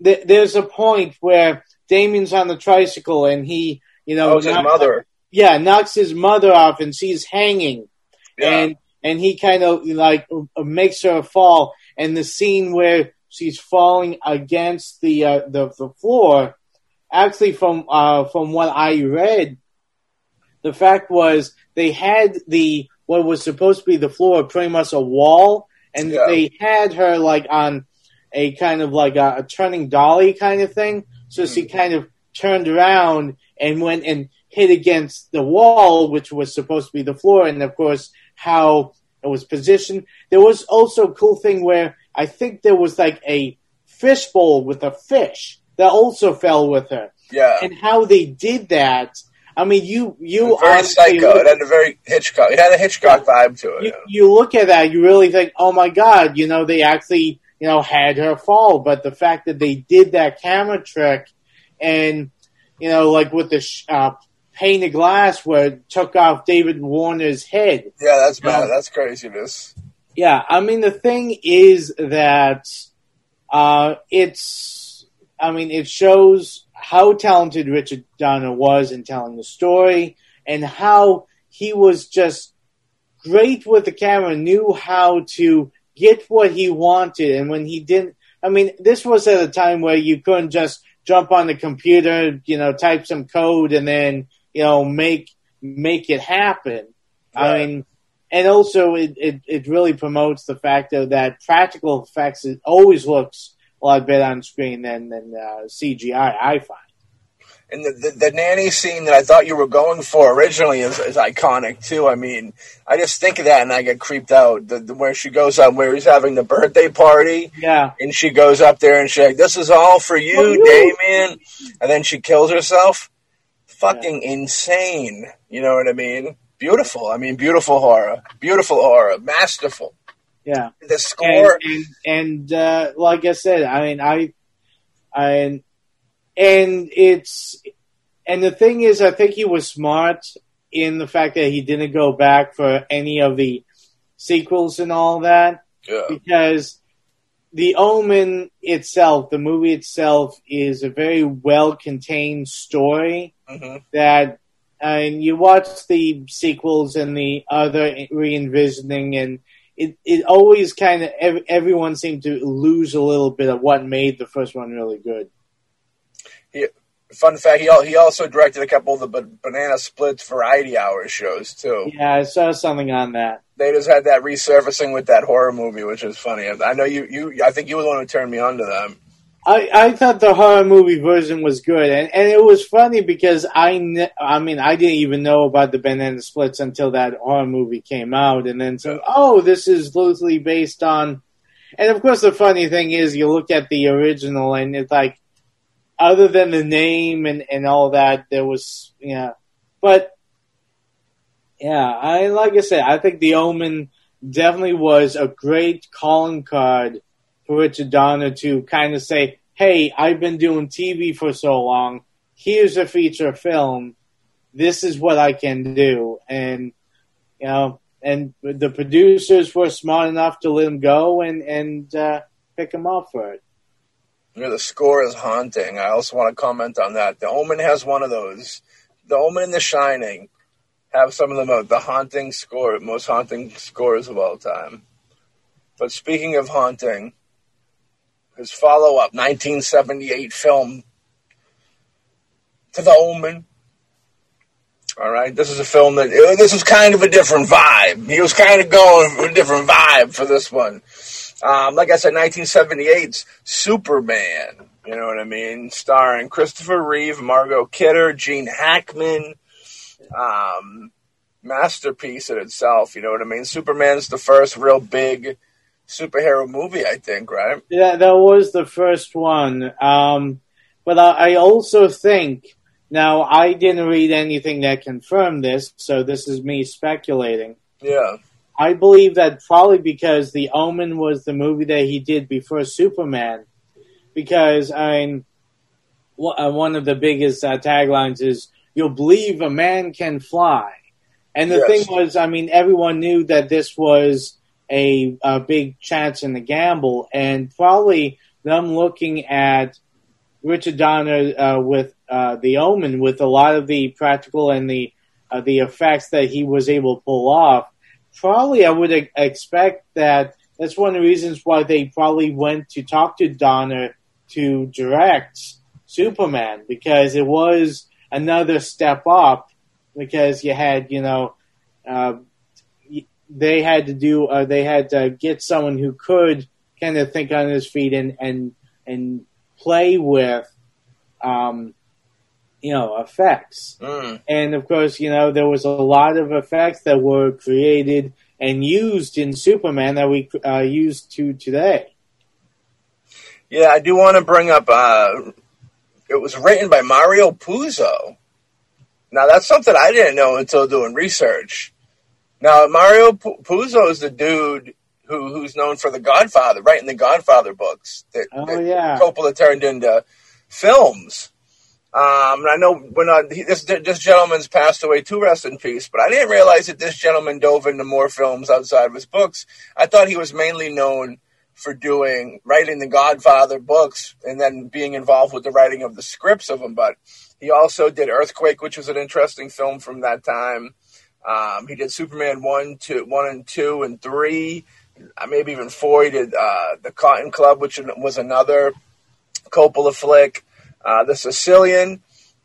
no. There's a point where Damien's on the tricycle and he, you know, Oh, his mother. Yeah, knocks his mother off and she's hanging, Yeah. and and he kind of like makes her fall. And the scene where she's falling against the uh, the the floor, actually from uh, from what I read, the fact was they had the what was supposed to be the floor pretty much a wall, and Yeah. they had her like on a kind of like a, a turning dolly kind of thing. So she kind of turned around and went and hit against the wall, which was supposed to be the floor, and of course how it was positioned. There was also a cool thing where I think there was like a fish bowl with a fish that also fell with her, yeah. and how they did that. I mean, you you very psycho. look- It had a very Hitchcock. It had a Hitchcock vibe to it. you, you look at that, you really think, oh my god, you know, they actually, you know, had her fall. But the fact that they did that camera trick and, you know, like with the sh- uh, pane of glass where it took off David Warner's head. Yeah, that's bad. Yeah. That's craziness. Yeah, I mean, the thing is that uh, it's, I mean, it shows how talented Richard Donner was in telling the story and how he was just great with the camera, knew how to get what he wanted. And when he didn't, I mean, this was at a time where you couldn't just jump on the computer, you know, type some code and then, you know, make, make it happen. I mean, and also it, it, it really promotes the fact of that practical effects, it always looks a lot better on screen than, than uh, CGI, I find. And the, the the nanny scene that I thought you were going for originally is, is iconic too. I mean, I just think of that and I get creeped out. The, the, where she goes up, where he's having the birthday party, Yeah. and she goes up there and she's like, "This is all for you, For you." Damien," and then she kills herself. Fucking insane. You know what I mean? Beautiful. I mean, beautiful horror. Beautiful horror. Masterful. Yeah. The score, and and, and uh, like I said, I mean, I, I, and it's, and the thing is, I think he was smart in the fact that he didn't go back for any of the sequels and all that yeah, because the Omen itself, the movie itself, is a very well contained story hmm that and you watch the sequels and the other re-envisioning and it, it always kind of ev- everyone seemed to lose a little bit of what made the first one really good fun fact: he he also directed a couple of the Banana Splits Variety Hour shows too. yeah i saw something on that They just had that resurfacing with that horror movie, which is funny. I know you you I think you were the one who turned me on to them. I, I thought the horror movie version was good, and, and it was funny because I ne- I mean I didn't even know about the Banana Splits until that horror movie came out, and then so oh this is loosely based on, and of course the funny thing is you look at the original and it's like, other than the name and and all that there was yeah, but yeah I like I said I think the Omen definitely was a great calling card for Richard Donner to kind of say, "Hey, I've been doing TV for so long. Here's a feature film. This is what I can do." And you know, and the producers were smart enough to let him go and and uh, pick him up for it. You know, the score is haunting. I also want to comment on that. The Omen has one of those. The Omen and The Shining have some of the mo- the haunting score, most haunting scores of all time. But speaking of haunting, his follow up 1978 film to The Omen. All right, this is a film that this was kind of a different vibe. He was kind of going for a different vibe for this one. Um, like I said, 1978's Superman. You know what I mean? Starring Christopher Reeve, Margot Kidder, Gene Hackman. Um, masterpiece in itself. You know what I mean? Superman's the first real big superhero movie, I think, right? Yeah, that was the first one. Um, but I, I also think now I didn't read anything that confirmed this, so this is me speculating. Yeah. I believe that probably because The Omen was the movie that he did before Superman. Because I mean, uh, one of the biggest uh, taglines is "You'll believe a man can fly," and the Yes. thing was, I mean, everyone knew that this was a, a big chance in the gamble, and probably them looking at Richard Donner uh, with uh, The Omen, with a lot of the practical and the uh, the effects that he was able to pull off probably I would expect that that's one of the reasons why they probably went to talk to Donner to direct Superman because it was another step up because you had you know uh, they had to do uh, they had to get someone who could kind of think on his feet and and and play with um, you know effects Mm. and of course, you know, there was a lot of effects that were created and used in Superman that we uh, use to today. Yeah, I do want to bring up. Uh, it was written by Mario Puzo. Now that's something I didn't know until doing research. Now Mario Pu- Puzo is the dude who who's known for The Godfather, writing the Godfather books that, Oh, that yeah. Coppola turned into films. Um, and I know when uh, he, this this gentleman's passed away, too. Rest in peace. But I didn't realize that this gentleman dove into more films outside of his books. I thought he was mainly known for doing writing the Godfather books and then being involved with the writing of the scripts of them. But he also did Earthquake, which was an interesting film from that time. Um, he did Superman one, two, one and two and three, uh, maybe even four. He did uh, the Cotton Club, which was another Coppola flick. Uh, the Sicilian.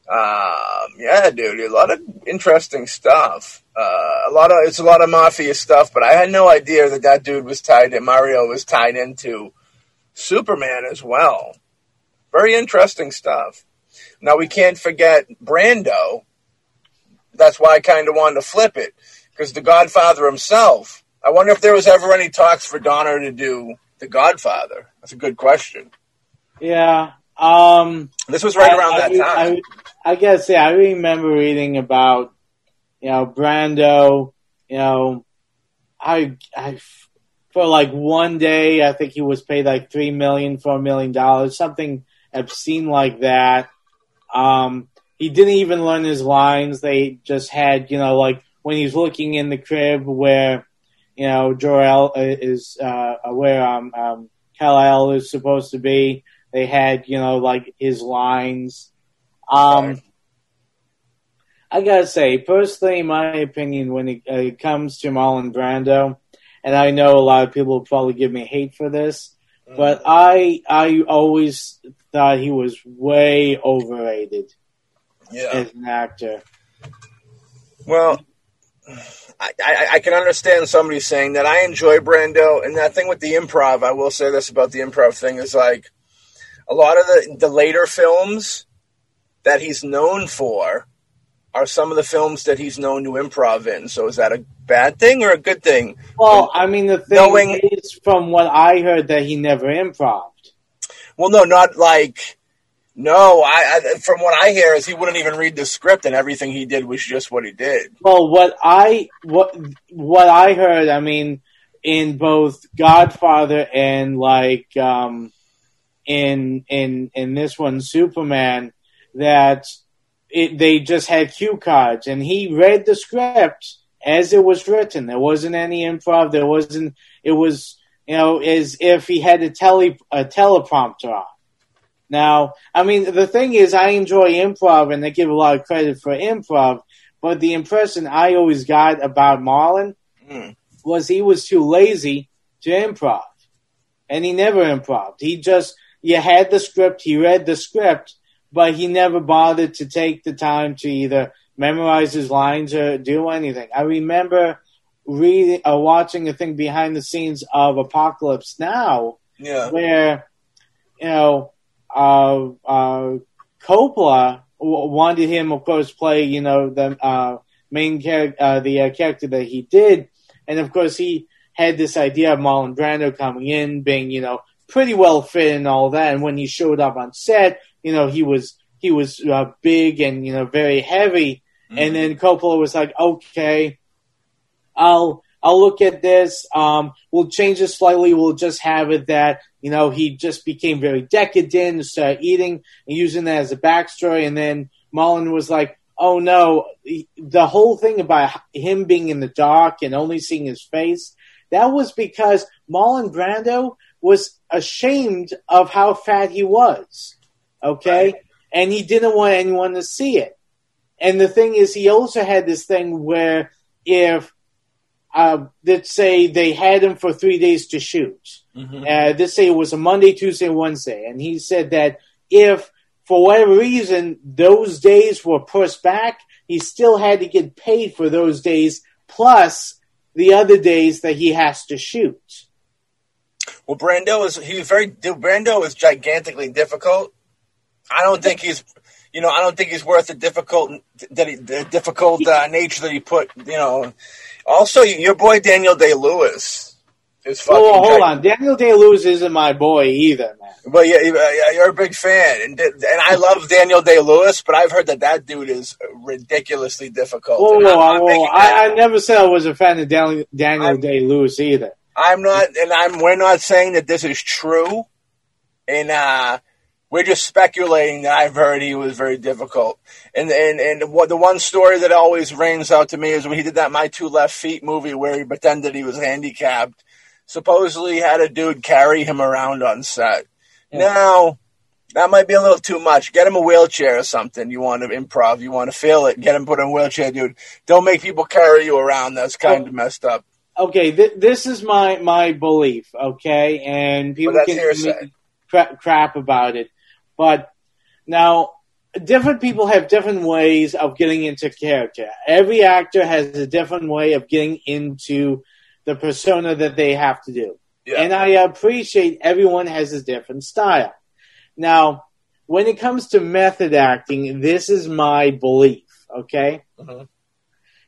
Um, yeah, dude, a lot of interesting stuff. Uh, a lot of it's a lot of mafia stuff, but I had no idea that that dude was tied. That Mario was tied into Superman as well. Very interesting stuff. Now we can't forget Brando. That's why I kind of wanted to flip it because the Godfather himself. I wonder if there was ever any talks for Donner to do the Godfather. That's a good question. Yeah. Um, This was right I- around I, that time. I, I guess, yeah, I remember reading about, you know, Brando, you know, I, I, for like one day. I think he was paid like three million, four million dollars, something obscene like that. Um, he didn't even learn his lines. They just had, you know, like when he's looking in the crib where, you know, Jor-El is, uh, where, um, um, Kal-El is supposed to be. They had, you know, like his lines. Um, I gotta say, personally, in my opinion, when it, uh, it comes to Marlon Brando, and I know a lot of people will probably give me hate for this, but I I always thought he was way overrated yeah. as an actor. Well, I, I, I can understand somebody saying that. I enjoy Brando, and that thing with the improv. I will say this about the improv thing is like a lot of the the later films that he's known for are some of the films that he's known to improv in. So is that a bad thing or a good thing? Well, I mean, the thing Knowing- is, from what I heard, that he never improved. Well, no, not like. No, I, I from what I hear is he wouldn't even read the script, and everything he did was just what he did. Well, what I what what I heard, I mean, in both Godfather and like um, in in in this one, Superman, that it, they just had cue cards, and he read the script as it was written. There wasn't any improv. There wasn't. It was you know as if he had a tele a teleprompter on. Now, I mean, the thing is, I enjoy improv, and I give a lot of credit for improv. But the impression I always got about Marlon Mm. was he was too lazy to improv, and he never improv. He just you had the script, he read the script, but he never bothered to take the time to either memorize his lines or do anything. I remember reading or watching a thing behind the scenes of Apocalypse Now Yeah, where you know uh, uh, Coppola w- wanted him, of course, play you know the uh, main character, uh, the uh, character that he did, and of course he had this idea of Marlon Brando coming in, being you know pretty well fit and all that, and when he showed up on set, you know he was he was uh, big and you know very heavy, and then Coppola was like, okay, I'll I'll look at this. Um, we'll change it slightly. We'll just have it that you know he just became very decadent and started eating and using that as a backstory. And then Mullen was like, "Oh no!" The whole thing about him being in the dark and only seeing his face that was because Marlon Brando was ashamed of how fat he was. Okay, and he didn't want anyone to see it. And the thing is, he also had this thing where if uh, let's say they had him for three days to shoot. Mhm. Uh, let's say it was a Monday, Tuesday, Wednesday, and he said that if for whatever reason those days were pushed back, he still had to get paid for those days plus the other days that he has to shoot. Well, Brando is he's very Brando is gigantically difficult. I don't think he's, you know, I don't think he's worth the difficult that he, the difficult uh, nature that he put. You know, also your boy Daniel Day Lewis is fucking. Oh, hold on, Daniel Day Lewis isn't my boy either, man. But yeah, you- yeah, you're a big fan, and and I love Daniel Day Lewis, but I've heard that that dude is ridiculously difficult. Whoa, whoa, whoa, I, I never said I was a fan of Daniel, Daniel Day Lewis either. I'm not, and I'm. We're not saying that this is true, and uh, we're just speculating that I've heard he was very difficult. And and and what the one story that always rings out to me is when he did that My Two Left Feet movie where he pretended he was handicapped. Supposedly had a dude carry him around on set. Yeah. Now. That might be a little too much. Get him a wheelchair or something. You want to improv. You want to feel it. Get him put in a wheelchair, dude. Don't make people carry you around. That's kind of messed up. Okay, th- this is my my belief, okay, and people can cra- crap about it, but now different people have different ways of getting into character. Every actor has a different way of getting into the persona that they have to do, Yeah. and I appreciate everyone has a different style. Now, when it comes to method acting, this is my belief, okay Mhm.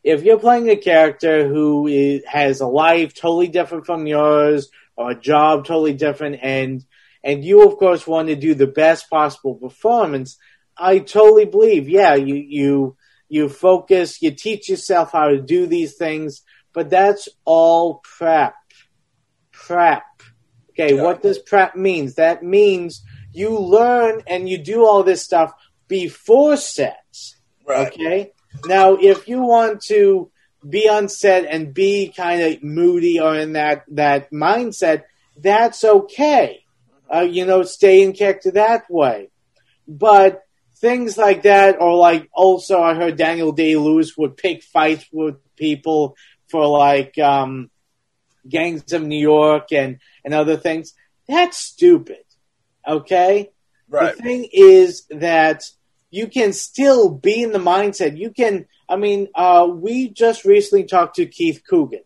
If you're playing a character who is, has a life totally different from yours or a job totally different and and you of course want to do the best possible performance i totally believe yeah you you you focus you teach yourself how to do these things but that's all prep prep. Okay, Yeah. what does prep means? That means you learn and you do all this stuff before sets. Right. Okay. Now, if you want to be on set and be kind of moody or in that that mindset, that's okay. Uh, you know, stay in character that way. But things like that, or like also, I heard Daniel Day Lewis would pick fights with people for like um, Gangs of New York and and other things. That's stupid. Okay. Right. The thing is that you can still be in the mindset. You can, I mean, uh, we just recently talked to Keith Coogan,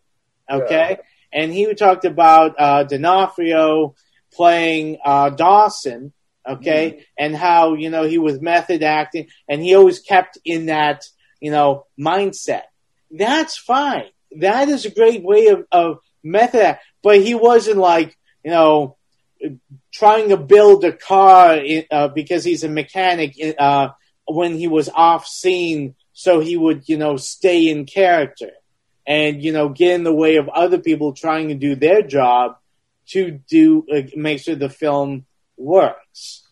okay? And he talked about uh, D'Onofrio playing uh, Dawson, okay? And how, you know, he was method acting and he always kept in that, you know, mindset. That's fine. That is a great way of, of method act. But he wasn't like, you know, trying to build a car uh, because he's a mechanic uh, when he was off scene, so he would you know stay in character and you know get in the way of other people trying to do their job to do uh, make sure the film works.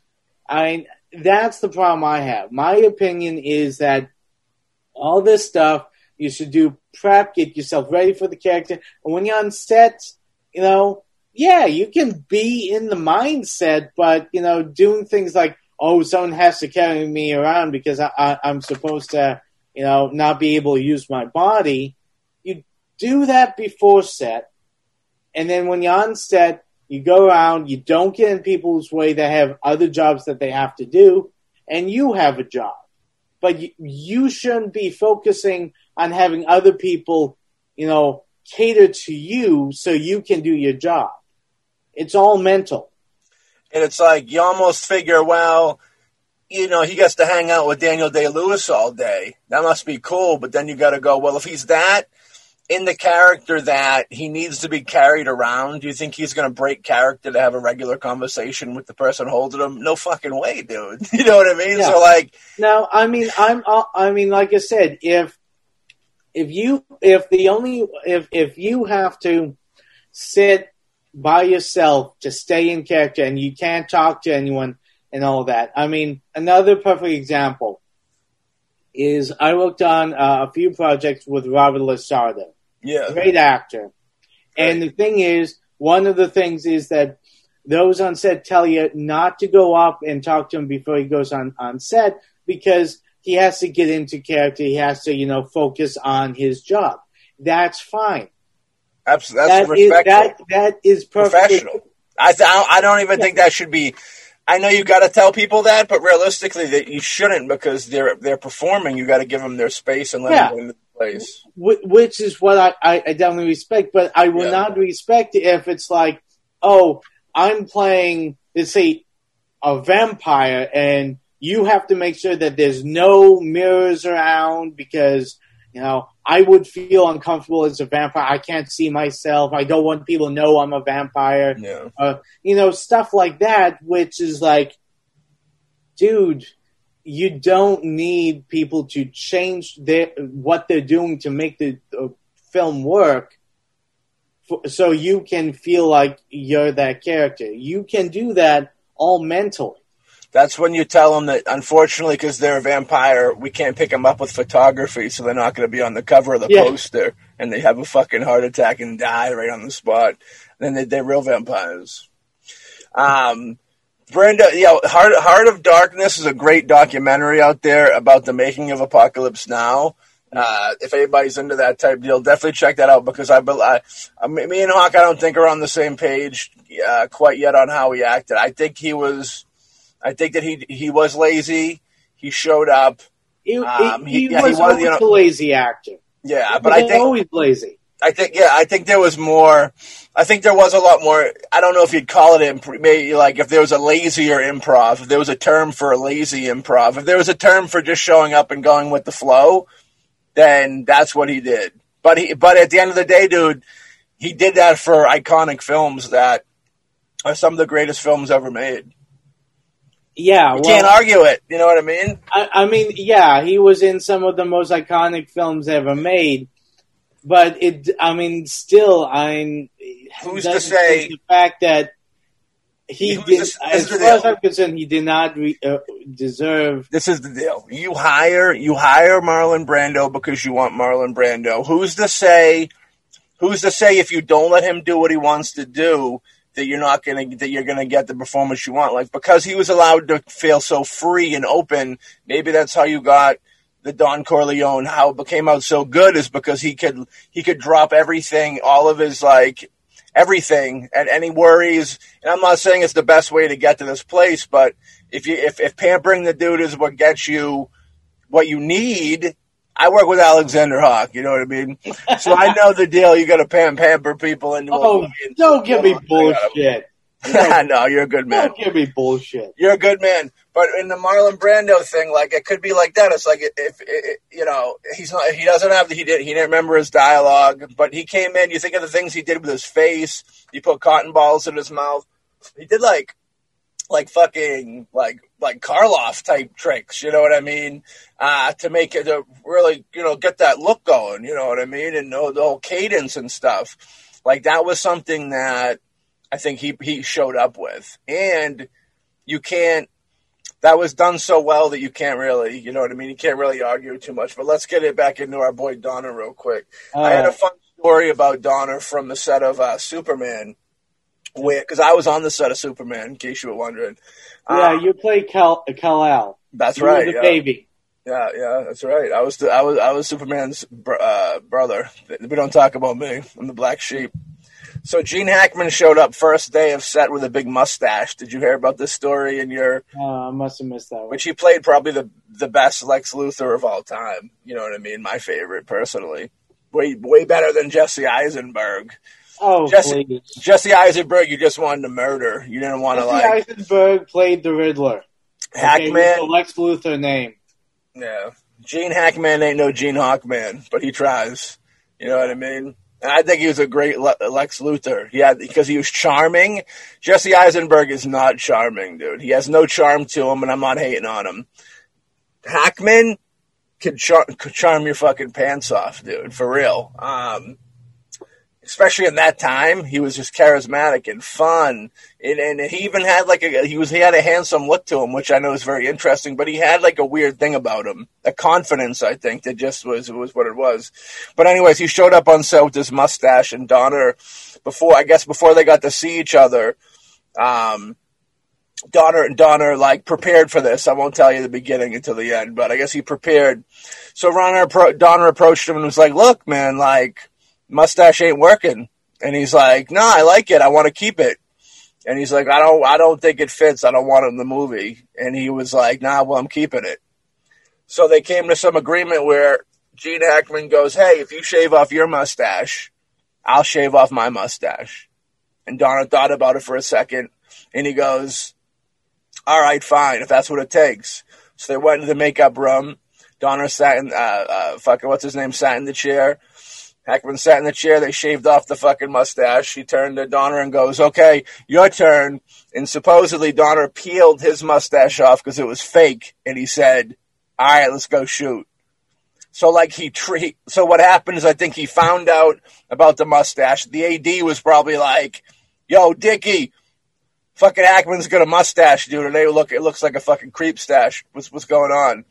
I that's the problem I have. My opinion is that all this stuff you should do prep, get yourself ready for the character, and when you're on set, you know yeah, you can be in the mindset, but you know, doing things like, oh, someone has to carry me around because I, I, I'm supposed to, you know, not be able to use my body. You do that before set, and then when you're on set, you go around. You don't get in people's way that have other jobs that they have to do, and you have a job. But you, you shouldn't be focusing on having other people, you know, cater to you so you can do your job. It's all mental. And it's like you almost figure, well, you know, he gets to hang out with Daniel Day Lewis all day. That must be cool. But then you got to go, well, if he's that in the character that he needs to be carried around, do you think he's going to break character to have a regular conversation with the person holding him? No fucking way, dude. [laughs] You know what I mean? Yeah. So, like, Now, I mean, I'm, I mean, like I said, if if you if the only if if you have to sit by yourself to stay in character and you can't talk to anyone and all that. I mean, another perfect example is I worked on uh, a few projects with Robert LaSardo. yeah, great actor. And the thing is, one of the things is that those on set tell you not to go up and talk to him before he goes on, on set because he has to get into character. He has to, you know, focus on his job. That's fine. That's, that's That is, respectful. that, that is professional. I, I don't even think that should be. I know you got to tell people that, but realistically, that you shouldn't because they're they're performing. You got to give them their space and let Yeah. them go into the place. Wh- which is what I, I, I definitely respect, but I will Yeah. not respect if it's like, oh, I'm playing, let's say, a vampire, and you have to make sure that there's no mirrors around because, you know, I would feel uncomfortable as a vampire. I can't see myself. I don't want people to know I'm a vampire. Yeah, Uh, you know, stuff like that, which is like, dude, you don't need people to change their what they're doing to make the uh, film work, for, so you can feel like you're that character. You can do that all mentally. That's when you tell them that unfortunately, because they're a vampire, we can't pick them up with photography, so they're not going to be on the cover of the Yeah. poster, and they have a fucking heart attack and die right on the spot. Then they, they're real vampires. Um, Brando, you know, Heart, Heart of Darkness is a great documentary out there about the making of Apocalypse Now. Uh, if anybody's into that type deal, definitely check that out because I, I, I me and Hawk, I don't think are on the same page uh, quite yet on how he acted. I think he was, I think that he he was lazy. He showed up, He, Um, he, he- he yeah, he was was, always you know- a lazy actor. yeah. But He I was think always lazy. I think yeah, I think there was more. I think there was a lot more. I don't know if you'd call it imp- maybe like if there was a lazier improv, if there was a term for a lazy improv, if there was a term for just showing up and going with the flow, then that's what he did. But he, but at the end of the day, dude, he did that for iconic films that are some of the greatest films ever made. Yeah, You well, can't argue it. You know what I mean? I, I mean, yeah, he was in some of the most iconic films ever made. but it. I mean, still, I'm. Who's to say- the fact that he did, this- as far as. I'm concerned, he did not re, uh, deserve. This is the deal. You hire you hire Marlon Brando because you want Marlon Brando. Who's to say who's to say if you don't let him do what he wants to do that you're not gonna that you're gonna get the performance you want? Like because he was allowed to feel so free and open, maybe that's how you got the Don Corleone, how it became out so good is because he could he could drop everything, all of his like everything and any worries. And I'm not saying it's the best way to get to this place, but if you if, if pampering the dude is what gets you what you need, I work with Alexander Hawk, you know what I mean? So I know the deal. You got to pam pamper people into a Oh, don't give me bullshit. [laughs] no, you're a good man. Don't give me bullshit. You're a good man. But in the Marlon Brando thing, like it could be like that. It's like if, if, if you know he's not, he doesn't have the, he did he didn't remember his dialogue, but he came in. You think of the things he did with his face. He put cotton balls in his mouth. He did like like fucking like like Karloff type tricks. You know what I mean? Uh, to make it to really you know get that look going. You know what I mean? And the, whole- the whole cadence and stuff. Like that was something that I think he he showed up with, and you can't. That was done so well that you can't really, you know what I mean. You can't really argue too much. But let's get it back into our boy Donner real quick. I had a Uh, fun story about Donner from the set of uh, Superman, where because I was on the set of Superman. In case you were wondering, yeah, Um, you play Kal Kal-El. that's You right. the yeah. baby. Yeah, yeah, that's right. I was the, I was I was Superman's br- uh, brother. We don't talk about me. I'm the black sheep. So Gene Hackman showed up first day of set with a big mustache. Did you hear about this story in your? Uh, I must have missed that one. Which he played probably the the best Lex Luthor of all time. You know what I mean? My favorite personally. Way way better than Jesse Eisenberg. Oh, Jesse- please. Jesse Eisenberg, you just wanted to murder. You didn't want to Jesse like Eisenberg played the Riddler. Okay, Hackman. with the Lex Luthor name. Yeah. Gene Hackman ain't no Gene Hawkman, but he tries. You know what I mean? And I think he was a great Le- Lex Luthor. Had because he was charming. Jesse Eisenberg is not charming, dude. He has no charm to him, and I'm not hating on him. Hackman could, char- could charm your fucking pants off, dude, for real. Um, especially in that time, he was just charismatic and fun, and, and he even had like a he was he had a handsome look to him, which I know is very interesting. But he had like a weird thing about him, a confidence, I think, that just was was what it was. But anyways, he showed up on set with his mustache and Donner before I guess before they got to see each other. Um, Donner Donner like prepared for this. I won't tell you the beginning until the end, but I guess he prepared. So Donner, Donner approached him and was like, "Look, man, like mustache ain't working." And he's like, "No, I like it. I want to keep it." And he's like, "I don't, I don't think it fits. I don't want it in the movie." And he was like, "Nah, well, I'm keeping it." So they came to some agreement where Gene Hackman goes, "Hey, if you shave off your mustache, I'll shave off my mustache." And Donner thought about it for a second, and he goes, all right, fine, if that's what it takes. So they went into the makeup room. Donner sat in, uh, uh, fucking, what's his name, sat in the chair. Hackman sat in the chair. They shaved off the fucking mustache. He turned to Donner and goes, okay, your turn. And supposedly Donner peeled his mustache off because it was fake. And he said, all right, let's go shoot. So like he treat, so what happened is I think he found out about the mustache. The AD was probably like, yo, Dickie, fucking Hackman's got a mustache, dude, and they look it looks like a fucking creep stash. What's what's going on?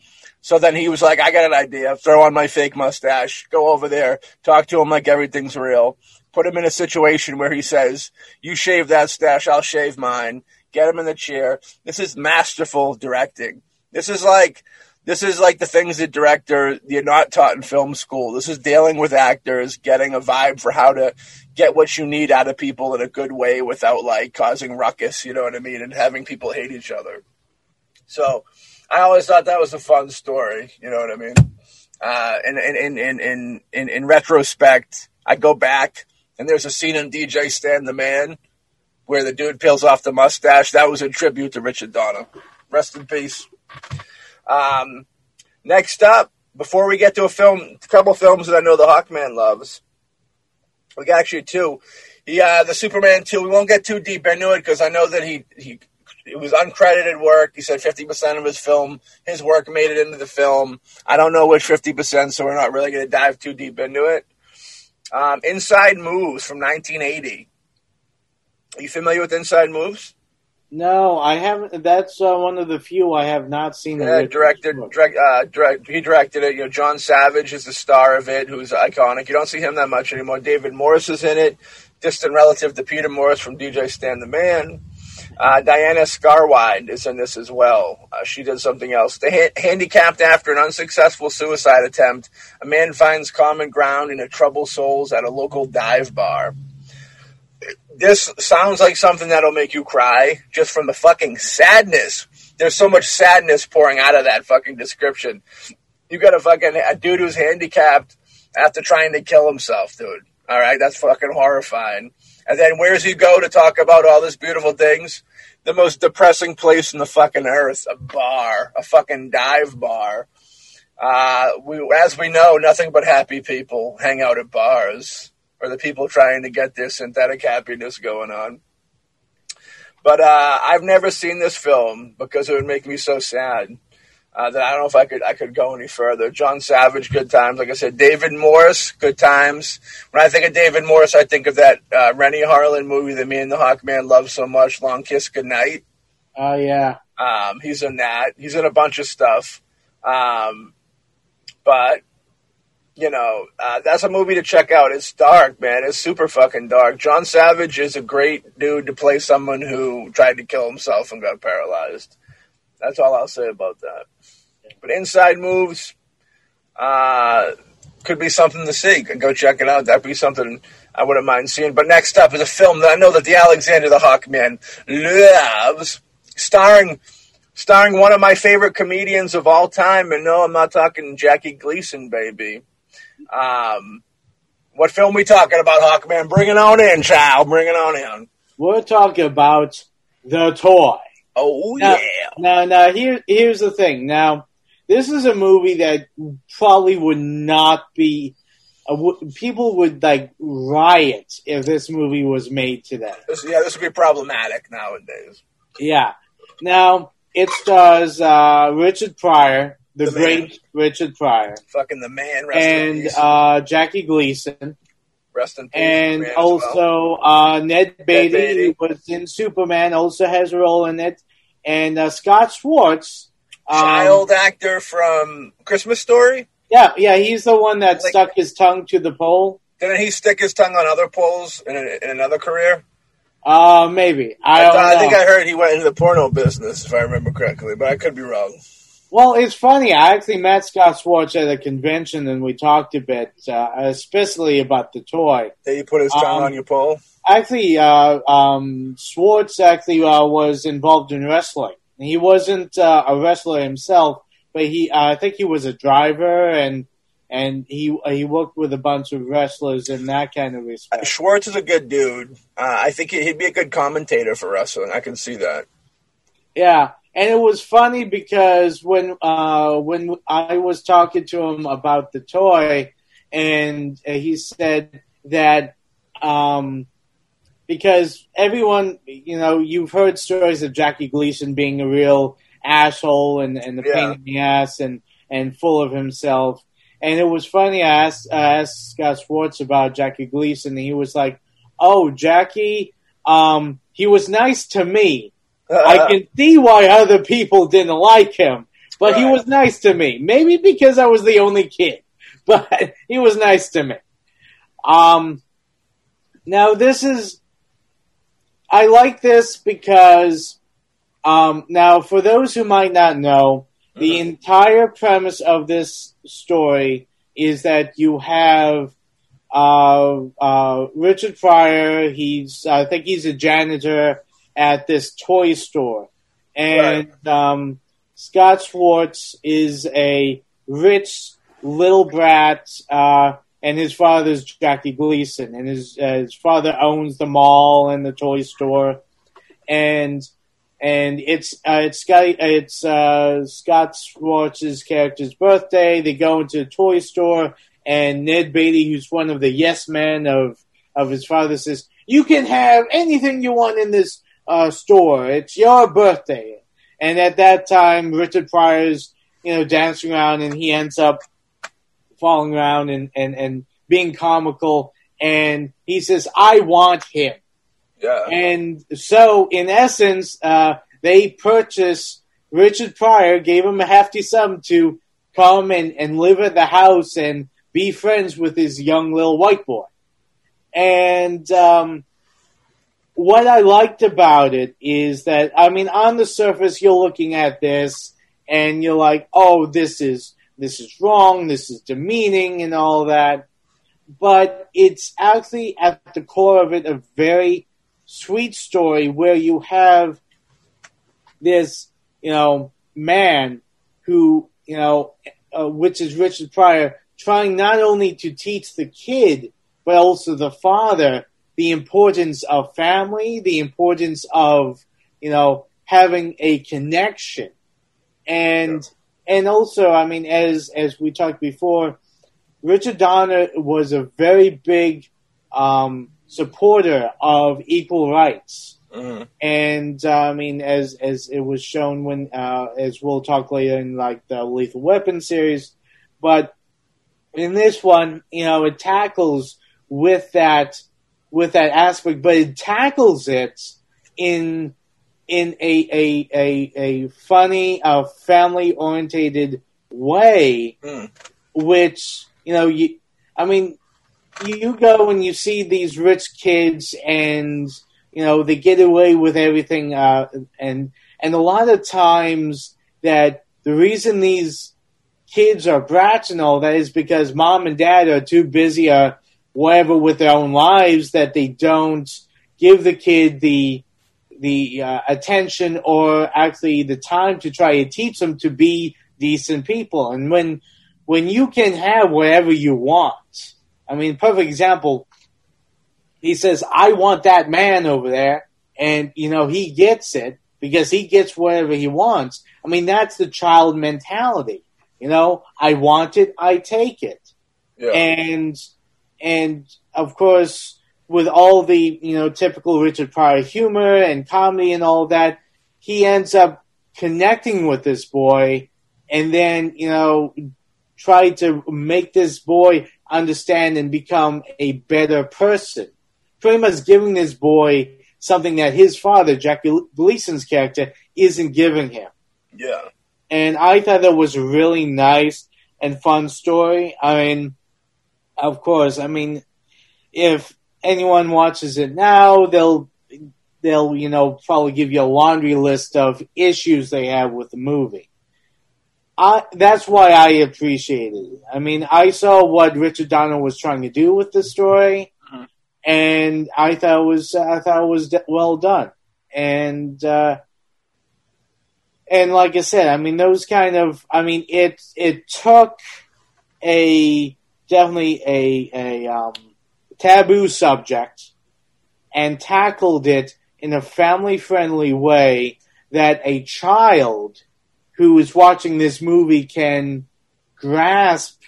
So then he was like, I got an idea. Throw on my fake mustache, go over there, talk to him like everything's real. Put him in a situation where he says, You shave that stash, I'll shave mine. Get him in the chair. This is masterful directing. This is like this is like the things that director you're not taught in film school. This is dealing with actors, getting a vibe for how to get what you need out of people in a good way without like causing ruckus, you know what I mean, and having people hate each other. So I always thought that was a fun story, you know what I mean? Uh, and in, in, in, in, in, retrospect, I go back and there's a scene in DJ Stand the Man where the dude peels off the mustache. That was a tribute to Richard Donner. Rest in peace. Um, next up, before we get to a film, a couple films that I know the Hawkman loves. We got actually two. He, uh, the Superman two. We won't get too deep into it because I know that he he it was uncredited work. He said fifty percent of his film, his work made it into the film. I don't know which fifty percent, so we're not really going to dive too deep into it. Um, Inside Moves from 1980. Are you familiar with Inside Moves? No, I haven't. That's uh, one of the few I have not seen. Yeah, directed, direct, uh, direct, he directed it. You know, John Savage is the star of it, who's iconic. You don't see him that much anymore. David Morse is in it, distant relative to Peter Morris from DJ Stand the Man. Uh, Diana Scarwid is in this as well. Uh, she did something else. The ha- handicapped after an unsuccessful suicide attempt, a man finds common ground in a troubled souls at a local dive bar. This sounds like something that'll make you cry just from the fucking sadness. There's so much sadness pouring out of that fucking description. You got a fucking a dude who's handicapped after trying to kill himself, dude. All right, that's fucking horrifying. And then where does he go to talk about all these beautiful things? The most depressing place in the fucking earth, a bar, a fucking dive bar. Uh, we, as we know, nothing but happy people hang out at bars, or the people trying to get their synthetic happiness going on. But uh, I've never seen this film because it would make me so sad uh, that I don't know if I could I could go any further. John Savage, good times. Like I said, David Morse, good times. When I think of David Morse, I think of that uh, Renny Harlin movie that me and the Hawkman love so much, Long Kiss Goodnight. Oh yeah, Um, he's in that. He's in a bunch of stuff. Um, but you know, uh, that's a movie to check out. It's dark, man. It's super fucking dark. John Savage is a great dude to play someone who tried to kill himself and got paralyzed. That's all I'll say about that. But inside moves, uh, could be something to see. Go check it out. That'd be something I wouldn't mind seeing. But next up is a film that I know that the Alexander the Hawkman loves, starring starring one of my favorite comedians of all time. And no, I'm not talking Jackie Gleason, baby. Um, what film we talking about, Hawkman? Bring it on in, child. Bring it on in. we're talking about the toy. Oh Now- yeah. Now, now here, here's the thing. Now, this is a movie that probably would not be. Uh, people would like riot if this movie was made today. This, yeah, this would be problematic nowadays. Yeah. Now it stars uh, Richard Pryor, the, The great man. Richard Pryor, Fucking the man. Rest in and peace. uh, Jackie Gleason, Rest in peace. and as well. also uh, Ned Beatty, Beatty. who was in Superman, also has a role in it, and uh, Scott Schwartz. Um, child actor from Christmas Story. Yeah, yeah, he's the one that Like- stuck his tongue to the pole. Didn't he stick his tongue on other poles in, a, in another career? Uh, maybe I I, I think I heard he went into the porno business, if I remember correctly, but I could be wrong. Well, it's funny. I actually met Scott Schwartz at a convention, and we talked a bit, uh, especially about the toy. Did he put his tongue Um, on your pole? Actually, uh, um, Schwartz actually uh, was involved in wrestling. He wasn't uh, a wrestler himself, but he uh, I think he was a driver, and and he he worked with a bunch of wrestlers in that kind of respect. Schwartz is a good dude. Uh, I think he'd be a good commentator for wrestling. I can see that. Yeah, and it was funny because when uh, when I was talking to him about the toy, and he said that um, because everyone, you know, you've heard stories of Jackie Gleason being a real asshole and, and a Yeah. pain in the ass and, and full of himself. And it was funny. I asked, I asked Scott Schwartz about Jackie Gleason, and he was like, "Oh, Jackie, um, he was nice to me." [laughs] I can see why other people didn't like him, but he was nice to me. Maybe because I was the only kid, [laughs] but he was nice to me. Um, now this is, I like this because, um, now for those who might not know, the entire premise of this story is that you have uh, uh, Richard Pryor. He's I think he's a janitor at this toy store, and um, Scott Schwartz is a rich little brat, uh, and his father's Jackie Gleason, and his uh, his father owns the mall and the toy store, and and it's uh, it's Scott it's uh, Scott Schwartz's character's birthday. They go into the toy store, and Ned Beatty, who's one of the yes men of of his father, says, "You can have anything you want in this uh, store. It's your birthday." And at that time, Richard Pryor's you know dancing around, and he ends up falling around and and and being comical and he says, "I want him." Yeah. And so, in essence, uh, they purchased Richard Pryor, gave him a hefty sum to come and, and live at the house and be friends with his young little white boy. And um, what I liked about it is that, I mean, on the surface, you're looking at this and you're like, oh, this is this is wrong, this is demeaning, and all that. But it's actually at the core of it a very sweet story where you have this, you know, man who, you know, uh, which is Richard Pryor, trying not only to teach the kid, but also the father the importance of family, the importance of, you know, having a connection. And, and also, I mean, as, as we talked before, Richard Donner was a very big, um, supporter of equal rights. Mhm. And uh, I mean, as as it was shown when, uh, as we'll talk later in like the Lethal Weapon series, but in this one, you know, it tackles with that with that aspect, but it tackles it in in a a a, a funny, uh, family orientated way, Mm. which you know you. I mean, you go and you see these rich kids and you know they get away with everything uh, and and a lot of times that the reason these kids are brats and all that is because mom and dad are too busy or whatever with their own lives that they don't give the kid the the uh, attention or actually the time to try to teach them to be decent people and when when you can have whatever you want I mean, perfect example. He says, I want that man over there. And, you know, he gets it because he gets whatever he wants. I mean, that's the child mentality. You know, I want it, I take it. Yeah. And, and of course, with all the, you know, typical Richard Pryor humor and comedy and all that, he ends up connecting with this boy and then, you know, try to make this boy understand and become a better person. Pretty much giving this boy something that his father, Jack Gleason's character, isn't giving him. yeah. And I thought that was a really nice and fun story. I mean, of course, I mean, if anyone watches it now, they'll they'll you know probably give you a laundry list of issues they have with the movie. I, that's why I appreciated it. I mean, I saw what Richard Donner was trying to do with the story, Mhm. and I thought it was I thought it was well done. And uh, and like I said, I mean, those kind of I mean, it it took a definitely a a um, taboo subject and tackled it in a family friendly way that a child who is watching this movie can grasp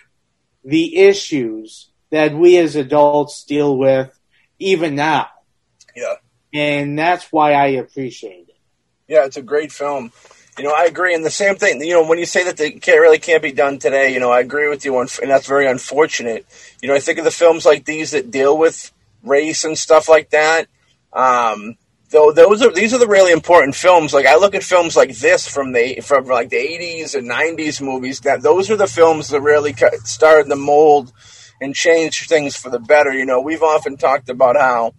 the issues that we as adults deal with even now. Yeah. And that's why I appreciate it. Yeah, it's a great film. You know, I agree. And the same thing, you know, when you say that they can't, really can't be done today, you know, I agree with you, and that's very unfortunate. You know, I think of the films like these that deal with race and stuff like that. Um, though those are these are the really important films. Like I look at films like this from the from like the '80s and '90s movies. That those are the films that really started the mold and changed things for the better. You know, we've often talked about how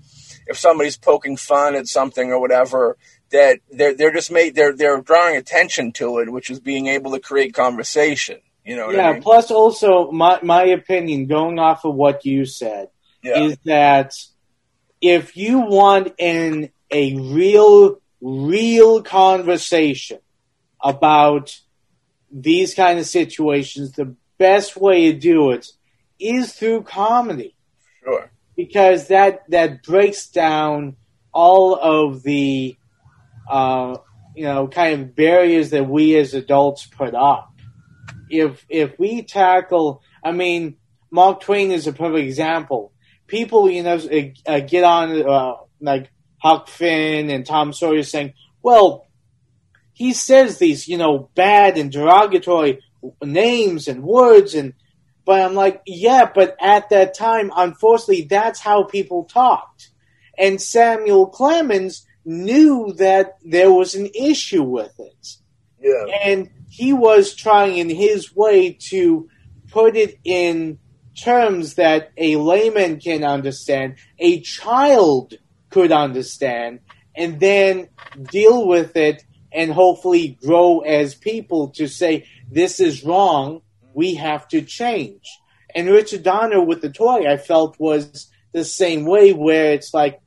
if somebody's poking fun at something or whatever, that they're they're just made they're they're drawing attention to it, which is being able to create conversation. You know what yeah. I mean? Plus, also my my opinion, going off of what you said, Yeah. is that if you want in a real real conversation about these kind of situations, the best way to do it is through comedy Sure. because that that breaks down all of the uh, you know kind of barriers that we as adults put up. If if we tackle, I mean, Mark Twain is a perfect example. People, you know, uh, get on uh, like Huck Finn and Tom Sawyer saying, "Well, he says these, you know, bad and derogatory names and words and." But I'm like, yeah, but at that time, unfortunately, that's how people talked. And Samuel Clemens knew that there was an issue with it. Yeah. And he was trying in his way to put it in terms that a layman can understand, a child could understand, and then deal with it and hopefully grow as people to say, this is wrong, we have to change. And Richard Donner with the toy, I felt was the same way, where it's like,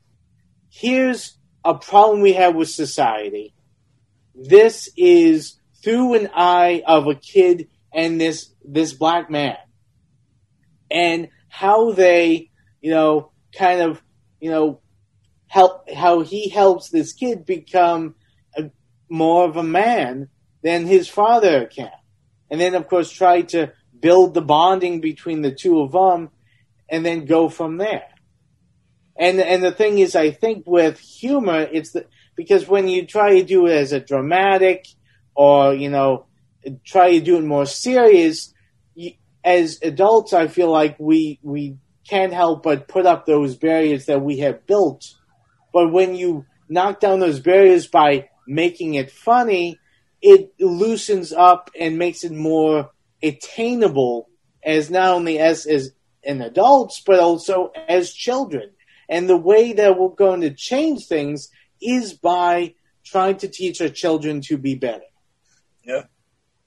here's a problem we have with society. This is through an eye of a kid and this this black man, and how they, you know, kind of, you know, help how he helps this kid become a, more of a man than his father can, and then of course try to build the bonding between the two of them, and then go from there. And and the thing is, I think with humor, it's the because when you try to do it as a dramatic, or you know, try to do it more serious, you, as adults, I feel like we we can't help but put up those barriers that we have built. But when you knock down those barriers by making it funny, it loosens up and makes it more attainable as not only as as an adults but also as children. And the way that we're going to change things is by trying to teach our children to be better. Yeah,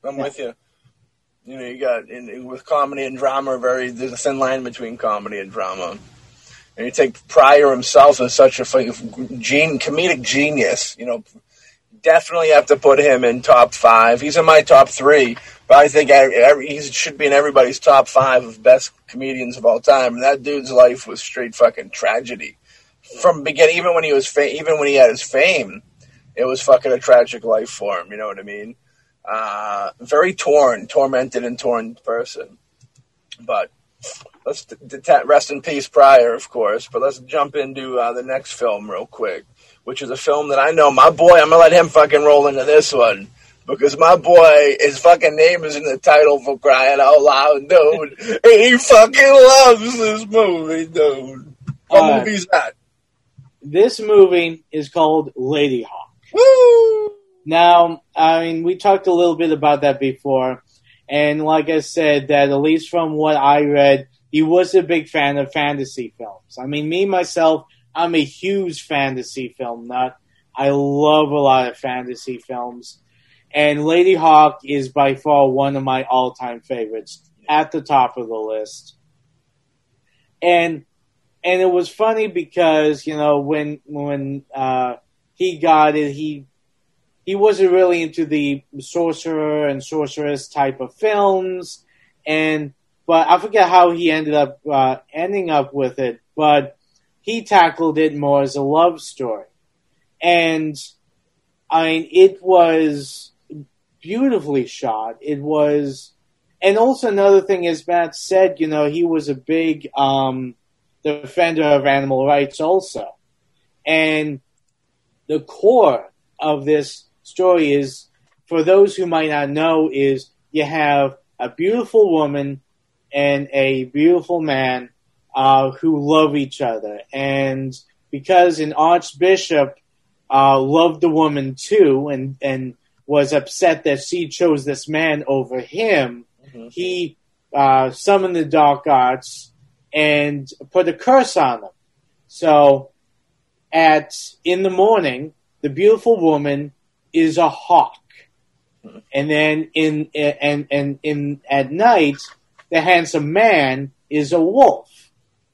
I'm Yeah. with you. You know, you got in, with comedy and drama, very there's a thin line between comedy and drama. And you take Pryor himself as such a fu- gen, comedic genius. You know, definitely have to put him in top five. He's in my top three, but I think every, he should be in everybody's top five of best comedians of all time. And that dude's life was straight fucking tragedy from beginning. Even when he was fa- even when he had his fame, it was fucking a tragic life for him. You know what I mean? Uh, very torn, tormented, and torn person. But let's rest in peace, Pryor, of course. But let's jump into uh, the next film real quick, which is a film that I know my boy. I'm gonna let him fucking roll into this one because my boy, his fucking name is in the title for crying out loud, dude. [laughs] he fucking loves this movie, dude. What Uh, movie's that? This movie is called Ladyhawke. Woo! Now, I mean, we talked a little bit about that before, and like I said, that at least from what I read, he was a big fan of fantasy films. I mean, me myself, I'm a huge fantasy film nut. I love a lot of fantasy films, and Ladyhawke is by far one of my all-time favorites, at the top of the list. And and it was funny because you know when when uh, he got it, he he wasn't really into the sorcerer and sorceress type of films, and but I forget how he ended up uh, ending up with it, but he tackled it more as a love story, and I mean it was beautifully shot. It was, and also another thing, as Matt said, you know, he was a big um, defender of animal rights, also, and the core of this story is for those who might not know is you have a beautiful woman and a beautiful man uh, who love each other and because an archbishop uh, loved the woman too and and was upset that she chose this man over him Mhm. he uh, summoned the dark arts and put a curse on them so at in the morning the beautiful woman is a hawk. And then in and and in at night, the handsome man is a wolf.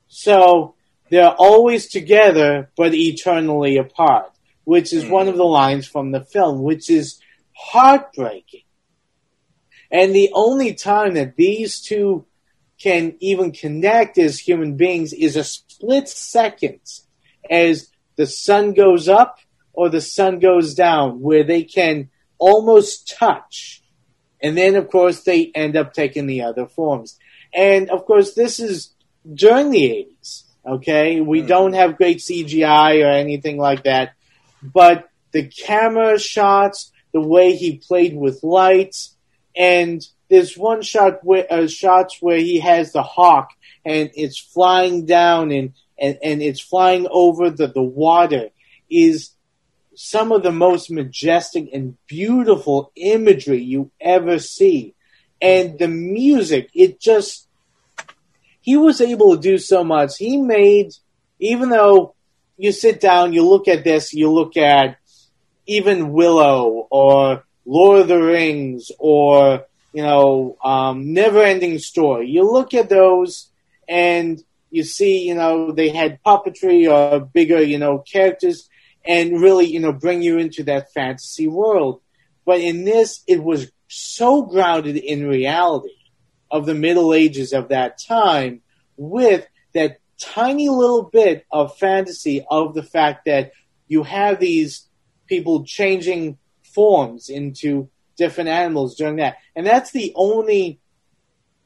So they're always together but eternally apart, which is one of the lines from the film, which is heartbreaking. And the only time that these two can even connect as human beings is a split second as the sun goes up or the sun goes down, where they can almost touch. And then, of course, they end up taking the other forms. And, of course, this is during the 80s, okay? We Mhm. don't have great CGI or anything like that. But the camera shots, the way he played with lights, and there's one shot where uh, shots where he has the hawk and it's flying down and and, and it's flying over the, the water is some of the most majestic and beautiful imagery you ever see. And the music, it just, he was able to do so much. He made, even though you sit down, you look at this, you look at even Willow or Lord of the Rings or, you know, um, Never Ending Story. You look at those and you see, you know, they had puppetry or bigger, you know, characters and really, you know, bring you into that fantasy world. But in this, it was so grounded in reality of the Middle Ages of that time with that tiny little bit of fantasy of the fact that you have these people changing forms into different animals during that. And that's the only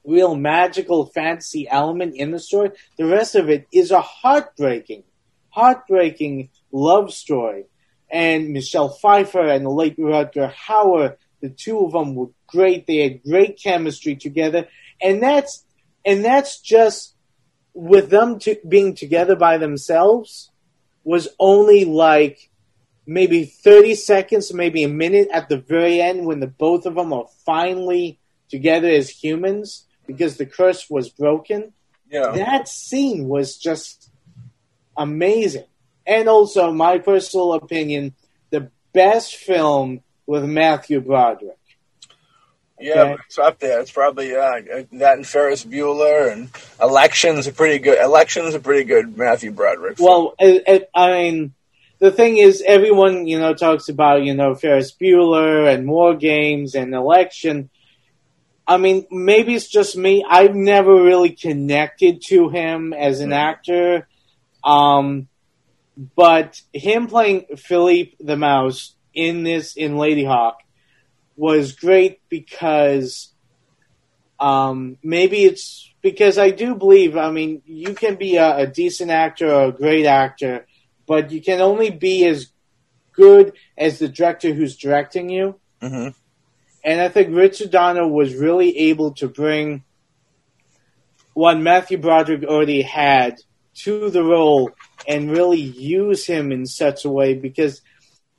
real magical fantasy element in the story. The rest of it is a heartbreaking, heartbreaking love story. And Michelle Pfeiffer and the late Rutger Hauer, the two of them were great. They had great chemistry together. And that's, and that's just with them to, being together by themselves was only like maybe 30 seconds, maybe a minute at the very end when the both of them are finally together as humans because the curse was broken. Yeah. That scene was just amazing. And also, my personal opinion, the best film with Matthew Broderick. Yeah, Okay. it's up there. It's probably uh, that and Ferris Bueller and Elections a pretty good. Elections a pretty good Matthew Broderick. Well, it, it, I mean, the thing is, everyone you know talks about you know Ferris Bueller and War Games and Election. I mean, maybe it's just me. I've never really connected to him as an Mhm. actor. Um, but him playing Philippe the Mouse in this in Ladyhawke was great because um, maybe it's because I do believe. I mean, you can be a, a decent actor or a great actor, but you can only be as good as the director who's directing you. hmm And I think Richard Donner was really able to bring what Matthew Broderick already had to the role and really use him in such a way because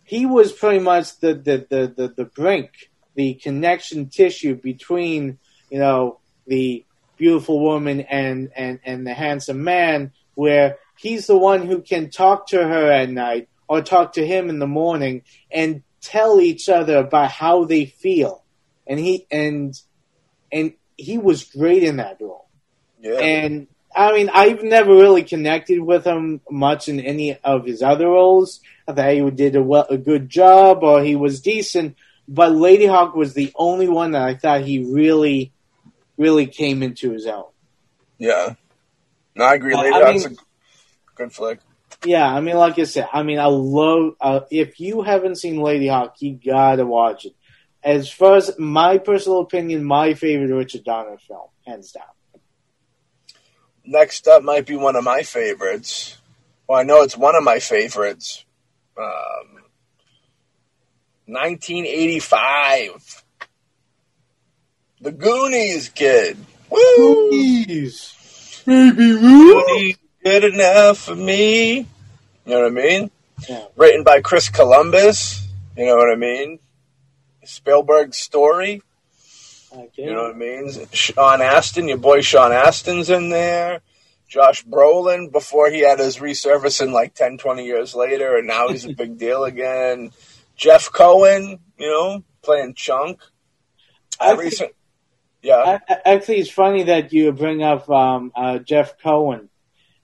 he was pretty much the, the, the, the, the brink, the connection tissue between, you know, the beautiful woman and, and, and the handsome man where he's the one who can talk to her at night or talk to him in the morning and tell each other about how they feel. And he and and he was great in that role. Yeah. And I mean, I've never really connected with him much in any of his other roles. I thought he did a, well, a good job or he was decent, but Ladyhawke was the only one that I thought he really, really came into his own. yeah. No, I agree. I- Lady I Hawk's mean- a good flick. Yeah, I mean, like I said, I mean, I love. Uh, if you haven't seen Ladyhawke, you gotta watch it. As far as my personal opinion, my favorite Richard Donner film, hands down. Next up might be one of my favorites. Well, I know it's one of my favorites. Um, 1985. The Goonies kid. Woo! Please, baby Goonies good enough for me. You know what I mean? Yeah. Written by Chris Columbus. You know what I mean? Spielberg's story. Okay. You know what I mean? Sean Astin, your boy Sean Astin's in there. Josh Brolin before he had his resurfacing like 10, 20 years later, and now he's a [laughs] big deal again. Jeff Cohen, you know, playing Chunk. I I think- recent, yeah, I- I- Actually, it's funny that you bring up um, uh, Jeff Cohen.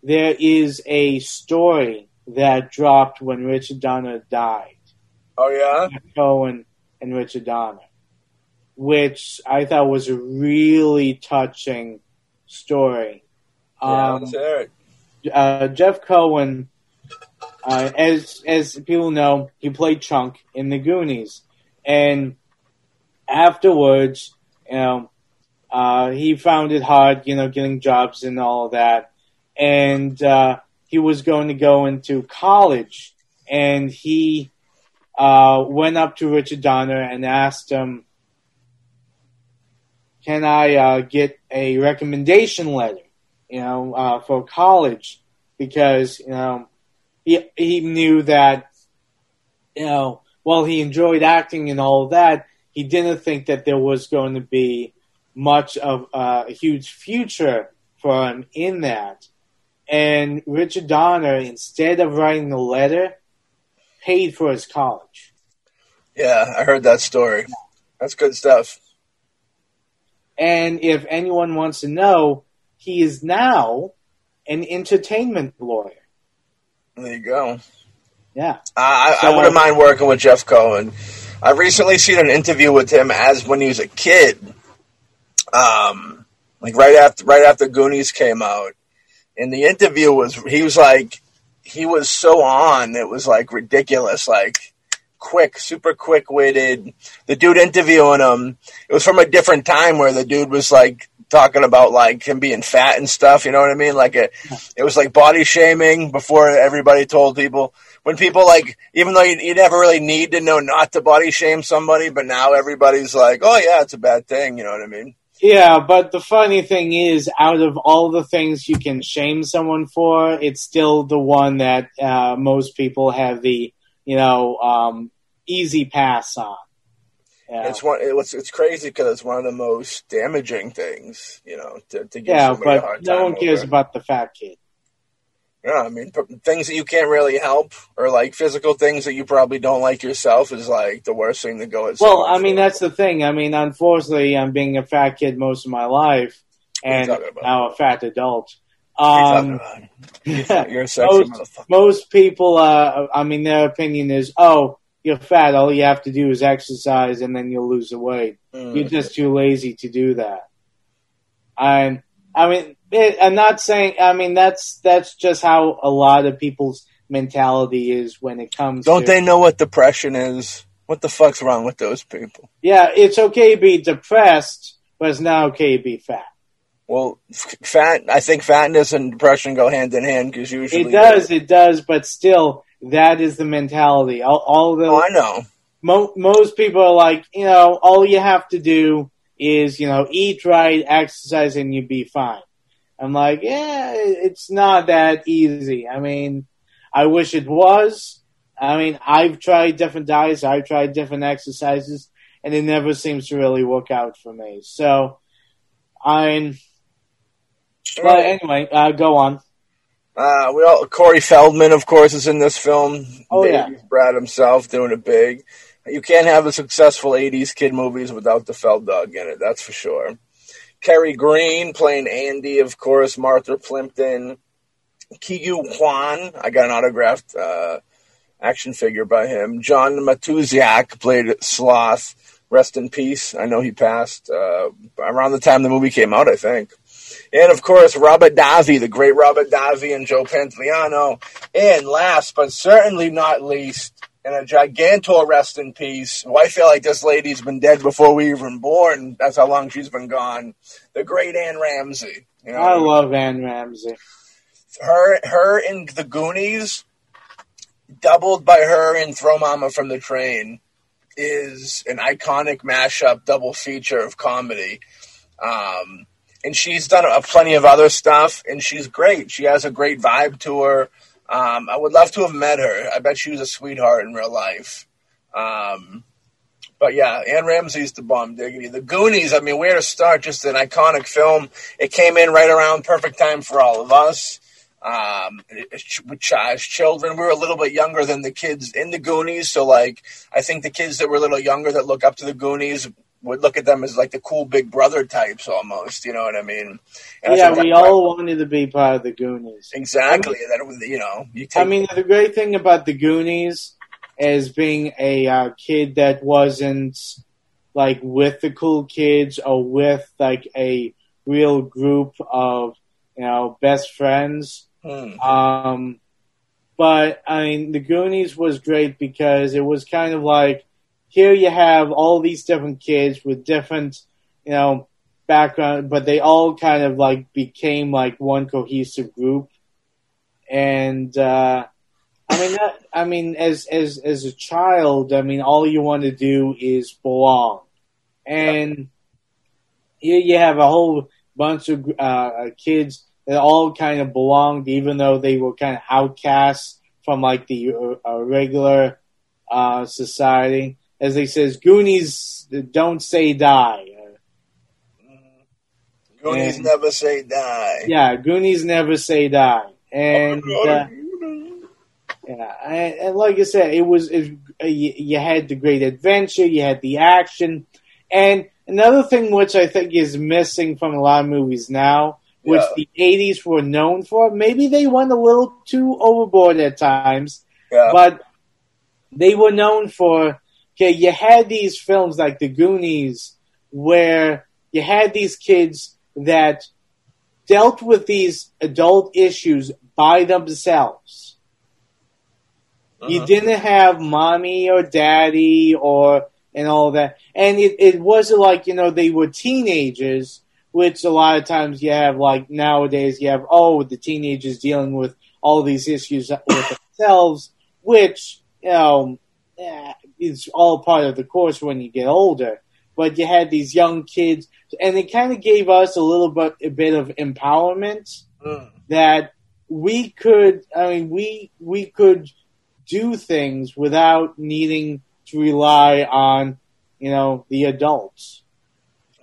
There is a story that dropped when Richard Donner died. oh yeah, Jeff Cohen and Richard Donner, which I thought was a really touching story. yeah. Um, Let's hear it. uh, Jeff Cohen, uh, as as people know, he played Chunk in the Goonies, and afterwards, you know, uh, he found it hard, you know, getting jobs and all of that, and uh, he was going to go into college, and he uh, went up to Richard Donner and asked him. Can I uh, get a recommendation letter, you know, uh, for college because you know he he knew that you know while he enjoyed acting and all that, he didn't think that there was going to be much of uh, a huge future for him in that. And Richard Donner, instead of writing the letter, paid for his college. Yeah, I heard that story. That's good stuff. And if anyone wants to know, he is now an entertainment lawyer. There you go. Yeah. I, I wouldn't mind working with Jeff Cohen. I've recently seen an interview with him as when he was a kid. Um, like right after right after Goonies came out. And the interview was he was like he was so on, it was like ridiculous, like quick, super quick witted. The dude interviewing him, it was from a different time where the dude was like talking about like him being fat and stuff, you know what I mean? Like a, it was like body shaming before everybody told people when people like, even though you, you never really need to know not to body shame somebody, but now everybody's like, oh yeah, it's a bad thing. You know what I mean? Yeah, but the funny thing is, out of all the things you can shame someone for, it's still the one that uh, most people have the, you know, um, easy pass on. Yeah. It's one, it's, it's crazy because it's one of the most damaging things, you know, to, to give yeah, somebody a but hard no time one cares over. about the fat kid. Yeah, I mean, p- things that you can't really help, or like physical things that you probably don't like yourself, is like the worst thing to go at. Well, I mean, for. that's the thing. I mean, unfortunately, I'm being a fat kid most of my life, What are you and now a fat adult. What are you Um. [laughs] You're a sexy most, most people, uh, I mean, their opinion is, oh, you're fat. All you have to do is exercise, and then you'll lose the weight. Mm. You're just too lazy to do that. And I mean, it, I'm not saying. I mean, that's that's just how a lot of people's mentality is when it comes. Don't to, they know what depression is? What the fuck's wrong with those people? Yeah, it's okay to be depressed, but it's not okay to be fat. Well, fat. I think fatness and depression go hand in hand because usually It does, it does, but still, that is the mentality. All, all the Oh, I know. mo- most people are like, you know, all you have to do is, you know, eat right, exercise, and you'll be fine. I'm like, yeah, it's not that easy. I mean, I wish it was. I mean, I've tried different diets, I've tried different exercises, and it never seems to really work out for me. So, I'm. But anyway, uh, go on. Uh, we all, Corey Feldman, of course, is in this film. Oh, yeah. Brad himself doing it big. You can't have a successful 80s kid movies without the Feld dog in it, that's for sure. Kerry Green playing Andy, of course. Martha Plimpton. Ke Huy Quan, I got an autographed uh, action figure by him. John Matuszak played Sloth. Rest in peace. I know he passed uh, around the time the movie came out, I think. And of course, Robert Davi, the great Robert Davi and Joe Pantoliano. And last but certainly not least, and a gigantor rest in peace. Well, I feel like this lady's been dead before we even born. That's how long she's been gone. The great Anne Ramsey. You know, I love Anne Ramsey. her, her in the Goonies, doubled by her in Throw Mama from the Train, is an iconic mashup double feature of comedy. Um, and she's done a plenty of other stuff, and she's great. She has a great vibe to her. Um, I would love to have met her. I bet she was a sweetheart in real life. Um, but yeah, Anne Ramsey's the bomb diggity. The Goonies, I mean, where to start? Just an iconic film. It came in right around perfect time for all of us. Um, which, as children, we were a little bit younger than the kids in the Goonies. So, like, I think the kids that were a little younger that look up to the Goonies would look at them as like the cool big brother types almost. You know what I mean? And Yeah, we all wanted to be part of the Goonies. exactly. that was, you know, you take I mean, the great thing about the Goonies as being a uh, kid that wasn't like with the cool kids or with like a real group of you know best friends. Hmm. Um, but I mean, the Goonies was great because it was kind of like here you have all these different kids with different, you know, background, but they all kind of like became like one cohesive group. And uh, I mean, that, I mean, as as as a child, I mean, all you want to do is belong, and here you have a whole bunch of uh, kids that all kind of belonged, even though they were kind of outcasts from like the uh, regular uh, society. As they says, Goonies don't say die. Goonies And- never say die. Yeah, Goonies never say die, and uh, yeah, and, and like I said, it was it, uh, you, you had the great adventure, you had the action, and another thing which I think is missing from a lot of movies now, which Yeah. the '80s were known for. Maybe they went a little too overboard at times, Yeah. but they were known for. Okay, you had these films like The Goonies, where you had these kids that dealt with these adult issues by themselves. You Mhm. didn't have mommy or daddy or and all that, and it, it wasn't like you know they were teenagers, which a lot of times you have like nowadays you have oh the teenagers dealing with all these issues with [coughs] themselves, which you know is all part of the course when you get older. But you had these young kids, and it kind of gave us a little bit a bit of empowerment Mm. that we could I mean we we could do things without needing to rely on you know the adults.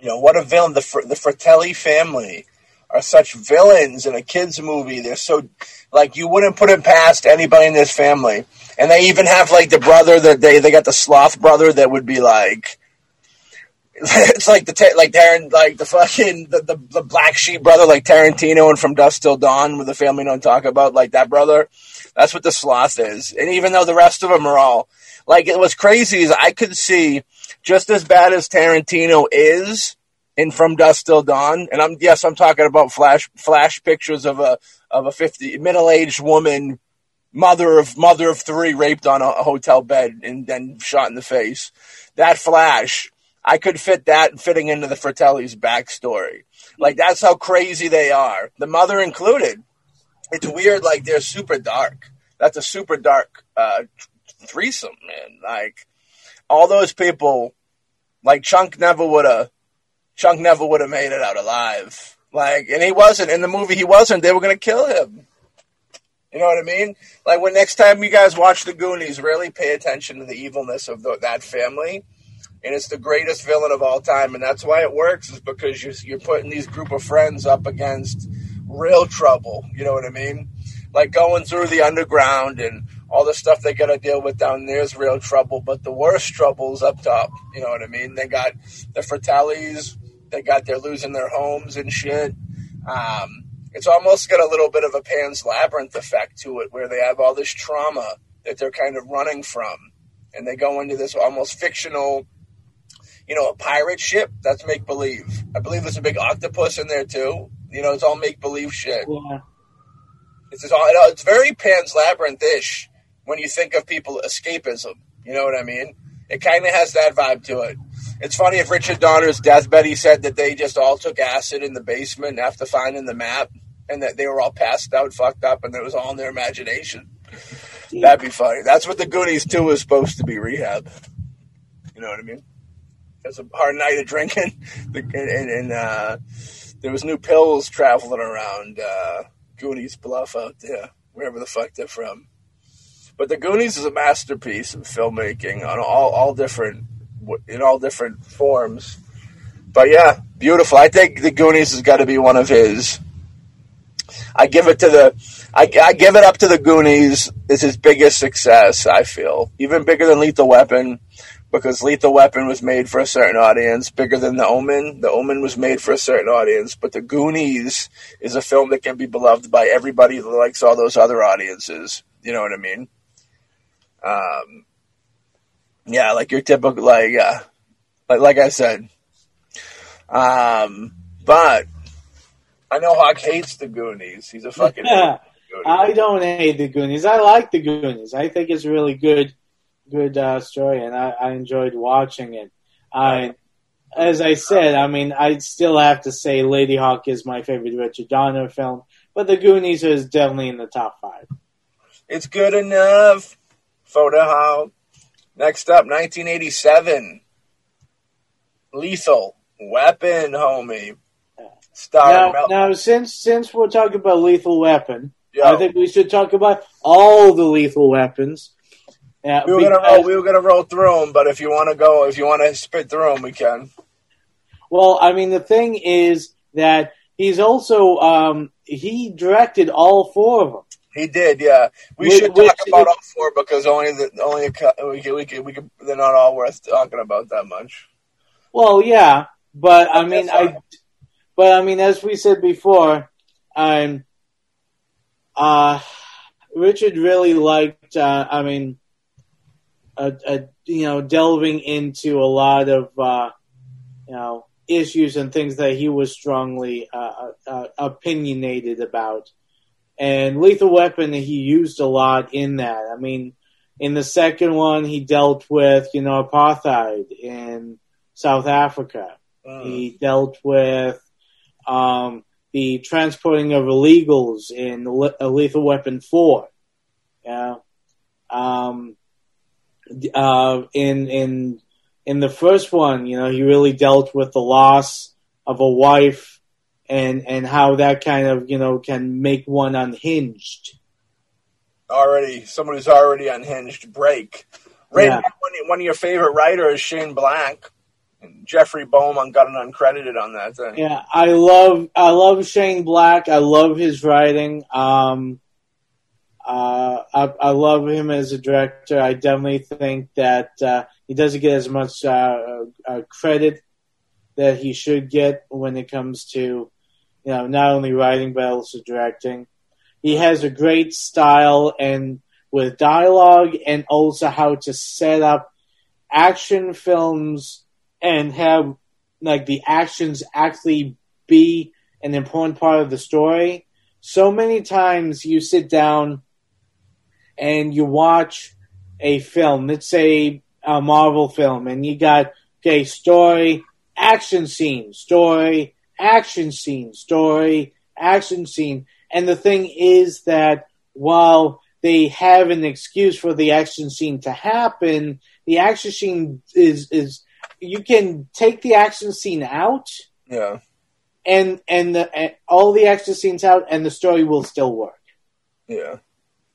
You know, what a villain. The, Fr- the Fratelli family are such villains in a kid's movie. They're so, like, you wouldn't put it past anybody in this family. And they even have, like, the brother that they, they got the sloth brother that would be like, [laughs] it's like the like Taran like the fucking the, the the black sheep brother like Tarantino and from Dusk Till Dawn with the family don't talk about like that brother. That's what the sloth is. And even though the rest of them are all like it was crazy is I could see just as bad as Tarantino is in From Dusk Till Dawn, and I'm yes I'm talking about flash flash pictures of a of a fifty middle aged woman mother of mother of three raped on a, hotel bed and then shot in the face. That flash I could fit that fitting into the Fratelli's backstory. Like that's how crazy they are. The mother included. It's weird. Like they're super dark. That's a super dark uh, threesome, man. Like all those people, like Chunk never would have. Chunk never would have made it out alive. Like, and he wasn't in the movie. He wasn't. They were gonna kill him. You know what I mean? Like when next time you guys watch the Goonies, really pay attention to the evilness of the, that family and it's the greatest villain of all time, and that's why it works. Is because you're you're putting these group of friends up against real trouble. You know what I mean? Like going through the underground and all the stuff they got to deal with down there is real trouble, but the worst trouble's up top. You know what I mean? They got the Fratellis, they got they're losing their homes and shit. Um, it's almost got a little bit of a Pan's Labyrinth effect to it, where they have all this trauma that they're kind of running from, and they go into this almost fictional you know, a pirate ship, that's make believe. I believe there's a big octopus in there too. You know, it's all make believe shit. Yeah. It's all, it's very Pan's Labyrinth ish when you think of people escapism. You know what I mean? It kind of has that vibe to it. It's funny if Richard Donner's deathbed, he said that they just all took acid in the basement after finding the map and that they were all passed out, fucked up, and it was all in their imagination. That'd be funny. That's what the Goonies 2 is supposed to be rehab. You know what I mean? It's a hard night of drinking, [laughs] and, and, and uh, there was new pills traveling around uh, Goonies Bluff out there, wherever the fuck they're from. But the Goonies is a masterpiece of filmmaking on all all different in all different forms. But yeah, beautiful. I think the Goonies has got to be one of his. I give it to the, I, I give it up to the Goonies. Is his biggest success. I feel even bigger than Lethal Weapon because Lethal Weapon was made for a certain audience, bigger than The Omen. The Omen was made for a certain audience, but The Goonies is a film that can be beloved by everybody that likes all those other audiences. You know what I mean? Um, yeah, like your typical, like, uh, like, like I said. Um, but I know Hawk hates The Goonies. He's a fucking. [laughs] Yeah. I don't hate the Goonies. I like the Goonies. I think it's a really good, good uh, story, and I, I enjoyed watching it. I, as I said, I mean, I still have to say Ladyhawke is my favorite Richard Donner film, but the Goonies is definitely in the top five. It's good enough. Photo how. Next up, 1987. Lethal. Weapon, homie. Now, Mel- now, since since we're talking about Lethal Weapon, Yo, I think we should talk about all the Lethal Weapons. Uh, we were gonna roll. We were gonna roll through them, but if you want to go, if you want to spit through them, we can. Well, I mean, the thing is that he's also um, he directed all four of them. He did, yeah. We Which- should which- talk about all four because only the only a, we could, we could, we could, they're not all worth talking about that much. Well, yeah, but I mean, I, but I mean, as we said before, um, uh, Richard really liked. Uh, I mean, uh, uh, you know, delving into a lot of uh, you know issues and things that he was strongly uh, uh, opinionated about. And Lethal Weapon, he used a lot in that. I mean, in the second one, he dealt with you know apartheid in South Africa. He dealt with um, the transporting of illegals in Le- uh, Lethal Weapon 4. Yeah. Um, uh, in, in, in the first one, you know, he really dealt with the loss of a wife and, and how that kind of, you know, can make one unhinged. Already, someone who's already unhinged. Break. Right Yeah. now, one, of- one of your favorite writers, Shane Black, Jeffrey Boam got an uncredited on that thing. Yeah, I love I love Shane Black. I love his writing. Um, uh, I, I love him as a director. I definitely think that uh, he doesn't get as much uh, uh, credit that he should get when it comes to you know not only writing but also directing. He has a great style and with dialogue and also how to set up action films and have like the actions actually be an important part of the story. So many times you sit down and you watch a film, let's say a Marvel film, and you got okay, story, action scene, story, action scene, story, action scene. And the thing is that while they have an excuse for the action scene to happen, the action scene is is you can take the action scene out Yeah. and and, the, and all the action scenes out and the story will still work. Yeah.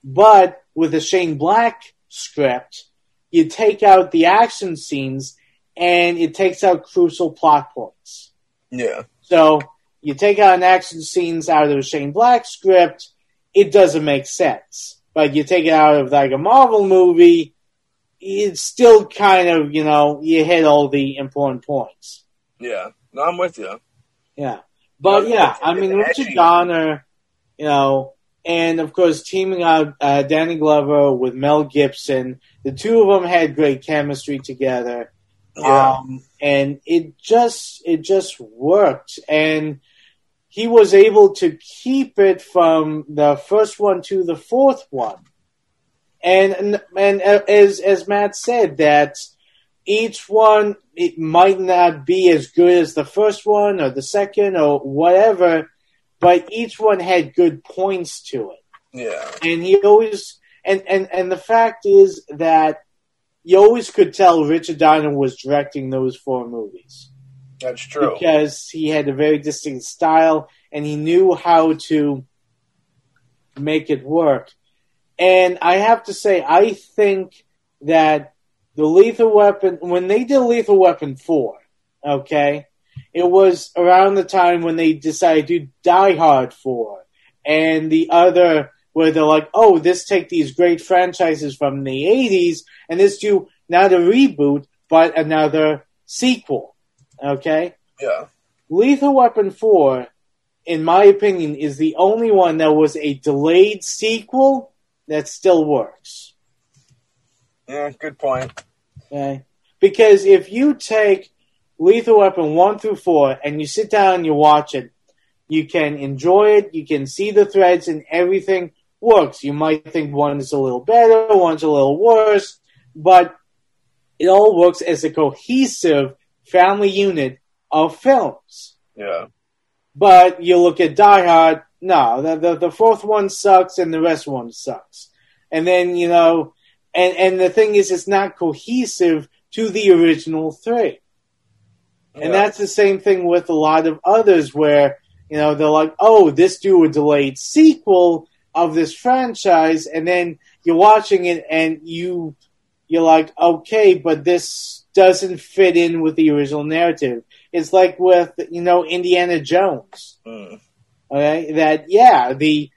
But with a Shane Black script, you take out the action scenes and it takes out crucial plot points. Yeah. So you take out an action scenes out of a Shane Black script, it doesn't make sense. But you take it out of like a Marvel movie, it's still kind of, you know, you hit all the important points. Yeah. No, I'm with you. Yeah. But yeah, I mean, Richard. Donner, you know, and of course, teaming up uh, Danny Glover with Mel Gibson, the two of them had great chemistry together. Yeah. Um, and it just, it just worked. And he was able to keep it from the first one to the fourth one. And, and, and as, as Matt said, that each one, it might not be as good as the first one or the second or whatever, but each one had good points to it yeah. and he always and and and the fact is that you always could tell Richard Donner was directing those four movies That's true. because he had a very distinct style and he knew how to make it work. And I have to say, I think that the Lethal Weapon, when they did Lethal Weapon 4, okay, it was around the time when they decided to Die Hard 4 and the other where they're like, oh, this take these great franchises from the 80s and this do not a reboot, but another sequel. Okay? Yeah. Lethal Weapon 4, in my opinion, is the only one that was a delayed sequel that still works. Yeah. Good point. Okay? Because if you take Lethal Weapon 1 through 4 and you sit down and you watch it, you can enjoy it, you can see the threads, and everything works. You might think one is a little better, one's a little worse, but it all works as a cohesive family unit of films. Yeah. But you look at Die Hard, no, the, the, the fourth one sucks and the rest one sucks. And then, you know, and, and the thing is, it's not cohesive to the original three. And that's the same thing with a lot of others where, you know, they're like, oh, this do a delayed sequel of this franchise, and then you're watching it and you you're like, okay, but this doesn't fit in with the original narrative. It's like with, you know, Indiana Jones. Mm. Okay, that yeah, the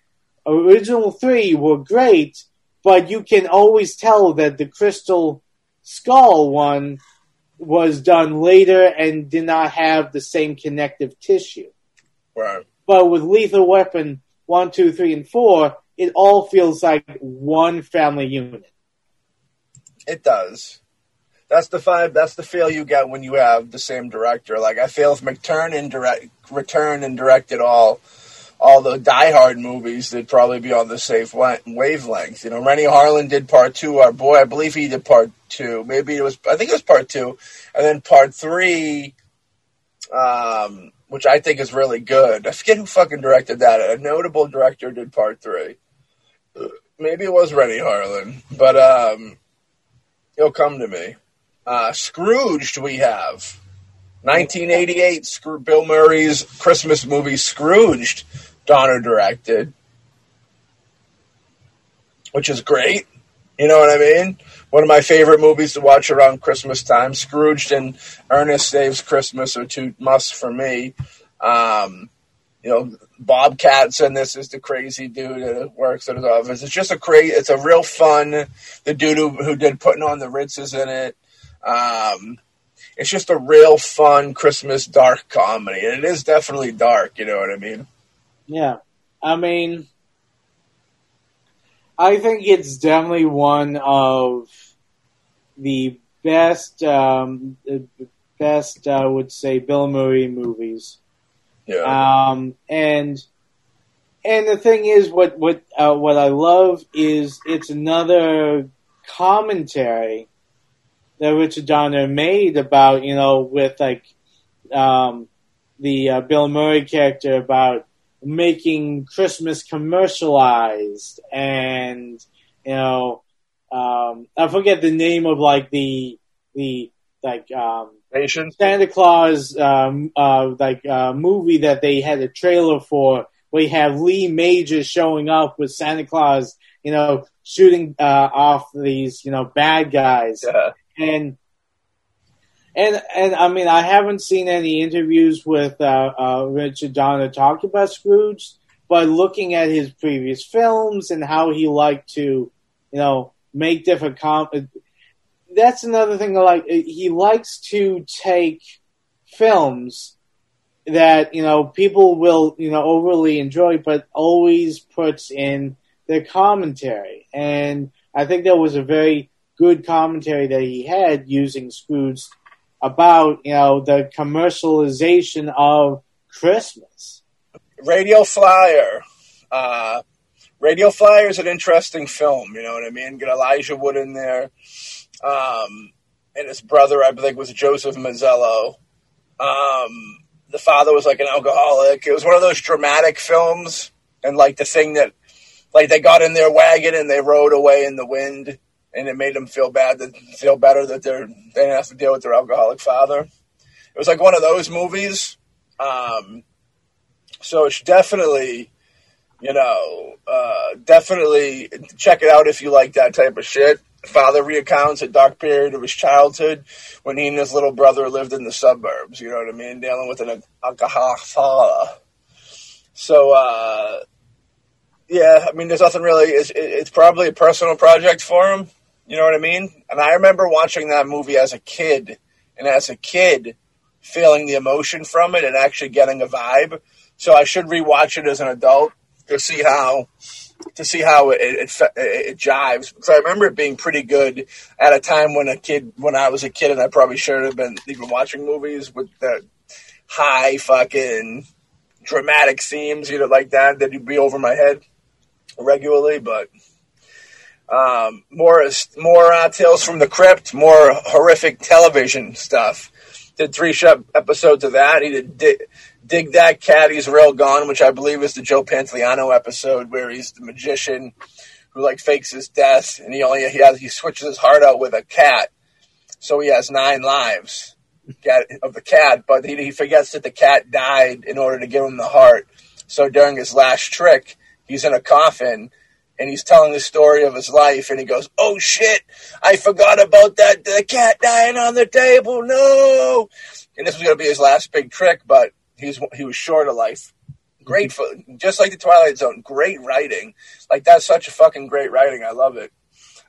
original three were great, but you can always tell that the Crystal Skull one was done later and did not have the same connective tissue. Right. But with Lethal Weapon one, two, three, and four, it all feels like one family unit. It does. That's the five. That's the feel you get when you have the same director. Like I feel if McTiernan direct return and directed all all the Die Hard movies, they'd probably be on the safe wavelength. You know, Renny Harlin did part two. Our boy, I believe he did part two. Maybe it was. I think it was part two, and then part three, um, which I think is really good. I forget who fucking directed that. A notable director did part three. Maybe it was Renny Harlin, but um, he'll come to me. Uh, Scrooged, we have 1988. Screw Bill Murray's Christmas movie Scrooged. Donner directed, which is great. You know what I mean? One of my favorite movies to watch around Christmas time. Scrooged and Ernest Saves Christmas are two musts for me. Um, you know, Bobcat in this is the crazy dude that works at his office. It's just a crazy. It's a real fun. The dude who, who did putting on the Ritz is in it. Um, it's just a real fun Christmas dark comedy, and it is definitely dark. You know what I mean? Yeah. I mean, I think it's definitely one of the best, um, the best, I would say, Bill Murray movies. Yeah. Um, and and the thing is, what what uh, what I love is it's another commentary that Richard Donner made about you know with like um, the uh, Bill Murray character about making Christmas commercialized and you know um, I forget the name of like the the like um, Patient. Santa Claus um, uh, like uh, movie that they had a trailer for where you have Lee Major showing up with Santa Claus, you know, shooting uh, off these you know bad guys Yeah. And and and I mean I haven't seen any interviews with uh, uh, Richard Donner talking about Scrooge, but looking at his previous films and how he liked to, you know, make different com. That's another thing. Like he likes to take films that you know people will you know overly enjoy, but always puts in their commentary. And I think that was a very good commentary that he had using Scrooge about you know the commercialization of Christmas. Radio Flyer. Uh, Radio Flyer is an interesting film. You know what I mean? Get Elijah Wood in there, um, and his brother, I think, was Joseph Mazzello. Um, the father was like an alcoholic. It was one of those dramatic films, and like the thing that, like they got in their wagon and they rode away in the wind, and it made them feel bad that feel better that they're they didn't have to deal with their alcoholic father. It was like one of those movies. Um, so it's definitely, you know, uh, definitely check it out if you like that type of shit. Father recounts a dark period of his childhood when he and his little brother lived in the suburbs. You know what I mean? Dealing with an alcoholic father. So, uh, yeah, I mean, there's nothing really. It's, it's probably a personal project for him. You know what I mean? And I remember watching that movie as a kid, and as a kid, feeling the emotion from it and actually getting a vibe. So I should rewatch it as an adult to see how to see how it it, it, it jives. Because I remember it being pretty good at a time when a kid when I was a kid, and I probably should have been even watching movies with the high fucking dramatic themes, you know, like that that'd be over my head regularly. But um, more more uh, tales from the crypt, more horrific television stuff. Did three episodes of that. He did. did Dig That Cat, He's Real Gone, which I believe is the Joe Pantoliano episode where he's the magician who like fakes his death and he only he has he switches his heart out with a cat. So he has nine lives. of the cat, but he, he forgets that the cat died in order to give him the heart. So during his last trick, he's in a coffin and he's telling the story of his life and he goes, Oh shit, I forgot about that the cat dying on the table. No. And this was going to be his last big trick, but he's he was short of life. Great for just like the Twilight Zone, great writing. Like that's such a fucking great writing. I love it.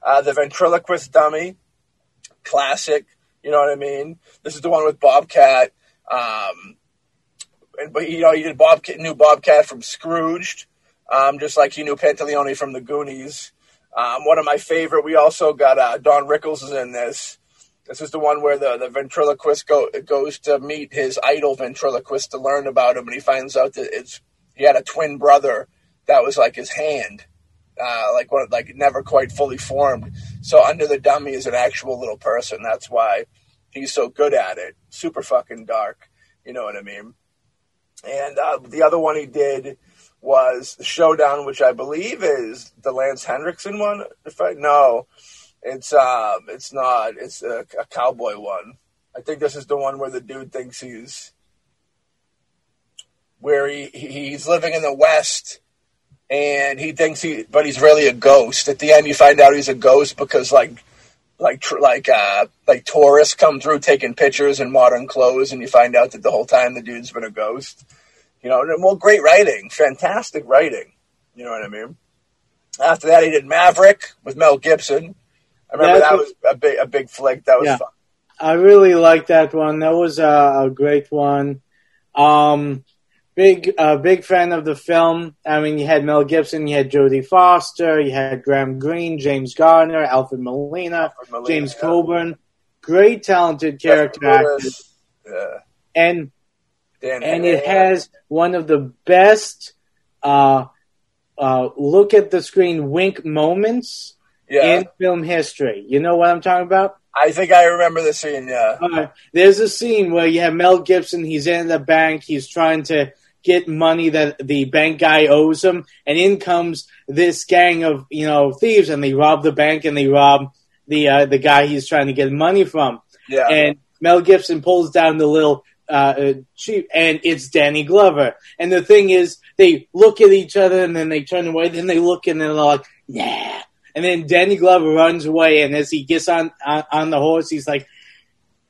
Uh, the ventriloquist dummy, classic. You know what I mean? This is the one with Bobcat. Um, and, but you know, you did Bobcat, knew Bobcat from Scrooged, um, just like he knew Pantoliano from the Goonies. Um, one of my favorite. We also got uh, Don Rickles is in this. This is the one where the, the ventriloquist go, goes to meet his idol ventriloquist to learn about him, and he finds out that it's he had a twin brother that was like his hand, uh, like one like never quite fully formed. So under the dummy is an actual little person. That's why he's so good at it. Super fucking dark. You know what I mean? And uh, the other one he did was the Showdown, which I believe is the Lance Henriksen one. If I no, it's um, it's not. It's a, a cowboy one. I think this is the one where the dude thinks he's where he he's living in the West and he thinks he, but he's really a ghost. At the end, you find out he's a ghost because like, like, like, uh, like tourists come through taking pictures in modern clothes, and you find out that the whole time the dude's been a ghost. You know, well, great writing, fantastic writing. You know what I mean? After that, he did Maverick with Mel Gibson. I remember That's that was a big, a big flick. That was Yeah. fun. I really liked that one. That was a, a great one. Um, big, uh, big fan of the film. I mean, you had Mel Gibson, you had Jodie Foster, you had Graham Greene, James Garner, Alfred Molina, Alfred Molina, James yeah. Coburn. Great, talented character actors, Yeah. and Dan and it has one of the best uh, uh, look at the screen wink moments yeah. in film history. You know what I'm talking about? I think I remember the scene. Yeah. Uh, there's a scene where you have Mel Gibson. He's in the bank. He's trying to get money that the bank guy owes him, and in comes this gang of you know thieves, and they rob the bank and they rob the uh, the guy he's trying to get money from. Yeah. And Mel Gibson pulls down the little uh, uh, and it's Danny Glover. And the thing is, they look at each other, and then they turn away. Then they look, and they're like, "Nah." And then Danny Glover runs away, and as he gets on on, on the horse, he's like,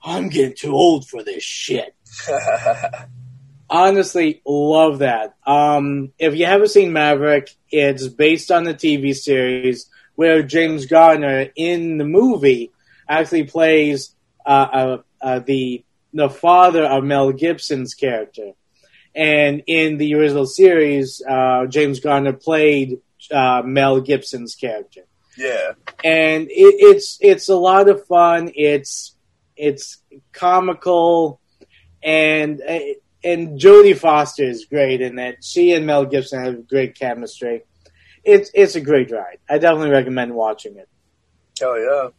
"I'm getting too old for this shit." [laughs] Honestly, love that. Um, if you haven't seen Maverick, it's based on the TV series where James Garner in the movie actually plays uh, uh, uh, the the father of Mel Gibson's character, and in the original series, uh, James Garner played uh, Mel Gibson's character yeah. and it, it's it's a lot of fun. It's it's comical, and uh, and Jodie Foster is great in that. She and Mel Gibson have great chemistry. It's it's a great ride. I definitely recommend watching it. Hell yeah.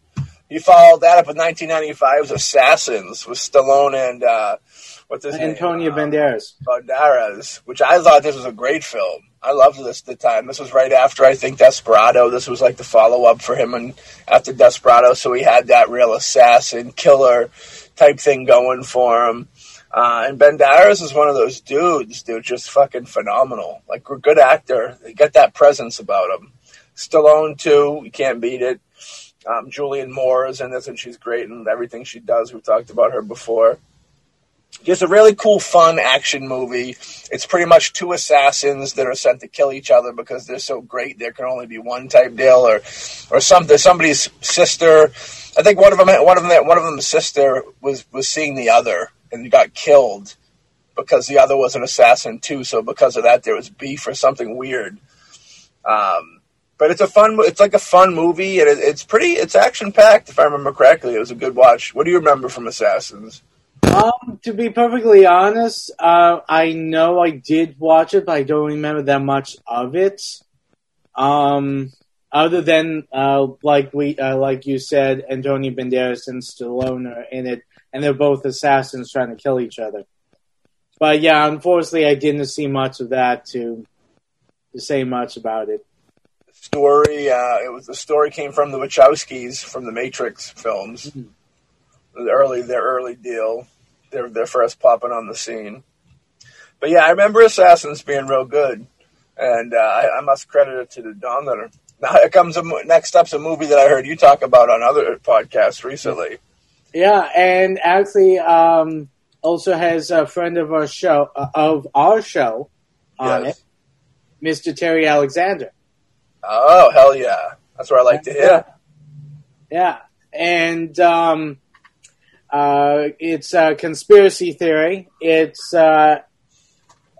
You followed that up with 1995's Assassins with Stallone and uh, what's his Antonio name? Banderas. Uh, Banderas, which I thought this was a great film. I loved this at the time. This was right after I think Desperado. This was like the follow up for him and after Desperado, so he had that real assassin killer type thing going for him. Uh, and Banderas is one of those dudes, dude, just fucking phenomenal. Like, a good actor. He got that presence about him. Stallone too. You can't beat it. Um, Julianne Moore is in this, and she's great in everything she does. We've talked about her before. Just a really cool, fun action movie. It's pretty much two assassins that are sent to kill each other because they're so great. There can only be one type deal, or or something. Somebody's sister. I think one of them, one of them, one of them's sister was was seeing the other and got killed because the other was an assassin too. So because of that, there was beef or something weird. Um, but it's a fun. It's like a fun movie, and it, it's pretty. It's action packed, if I remember correctly. It was a good watch. What do you remember from Assassins? Um, to be perfectly honest, uh, I know I did watch it, but I don't remember that much of it. Um, other than uh, like we uh, like you said, Antonio Banderas and Stallone are in it, and they're both assassins trying to kill each other. But yeah, unfortunately, I didn't see much of that to to say much about it. Story. Uh, it was the story came from the Wachowskis from the Matrix films. Mhm. The early, their early deal. they're they're first popping on the scene. But yeah, I remember Assassins being real good, and uh, I, I must credit it to the Don Letter. [laughs] Now it comes a next up's a movie that I heard you talk about on other podcasts recently. Yeah, and actually, um, also has a friend of our show uh, of our show on Yes. it, Mr. Terry Alexander. Oh hell yeah, that's what I like to hear. Yeah, and um, uh, it's a conspiracy theory. It's uh,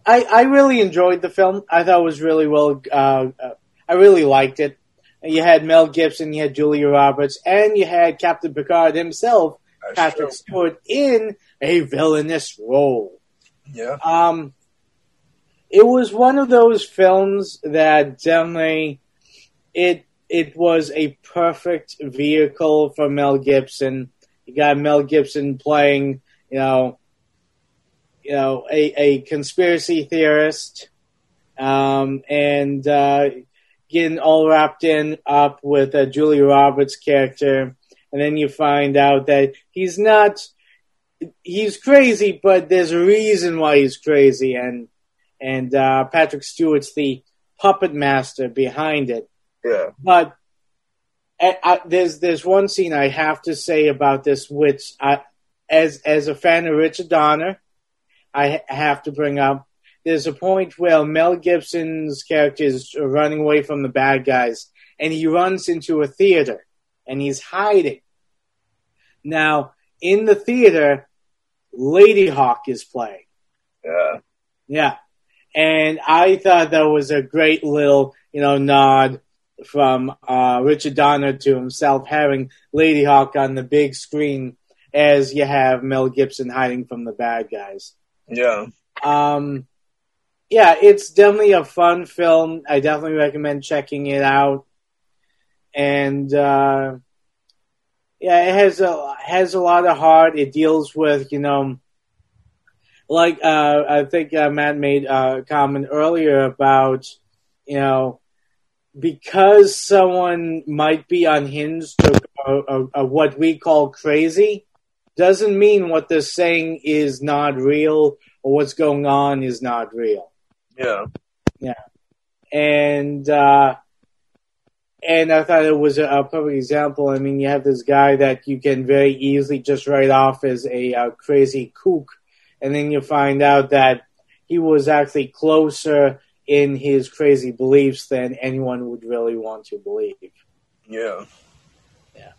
I I really enjoyed the film. I thought it was really well. Uh, uh, I really liked it. You had Mel Gibson, you had Julia Roberts, and you had Captain Picard himself, That's Patrick true. Stewart, in a villainous role. Yeah, Um, it was one of those films that definitely it it was a perfect vehicle for Mel Gibson. You got Mel Gibson playing, you know, you know, a, a conspiracy theorist, um, and uh, getting all wrapped in up with uh, Julia Roberts' character, and then you find out that he's not he's crazy, but there's a reason why he's crazy, and and uh, Patrick Stewart's the puppet master behind it. Yeah, But I, I, there's there's one scene I have to say about this, which I, as as a fan of Richard Donner, I have to bring up. There's a point where Mel Gibson's character is running away from the bad guys, and he runs into a theater, and he's hiding. Now, in the theater, Ladyhawke is playing. yeah, Yeah. And I thought that was a great little, you know, nod from uh, Richard Donner to himself having Ladyhawke on the big screen as you have Mel Gibson hiding from the bad guys. yeah. Um, yeah, it's definitely a fun film. I definitely recommend checking it out. And uh, yeah, it has a has a lot of heart. It deals with you know, like uh, I think uh, Matt made a comment earlier about you know because someone might be unhinged or, or, or what we call crazy doesn't mean what they're saying is not real or what's going on is not real. Yeah, Yeah. And uh, and I thought it was a, a perfect example. I mean, you have this guy that you can very easily just write off as a uh, crazy kook, and then you find out that he was actually closer in his crazy beliefs than anyone would really want to believe. yeah, Yeah.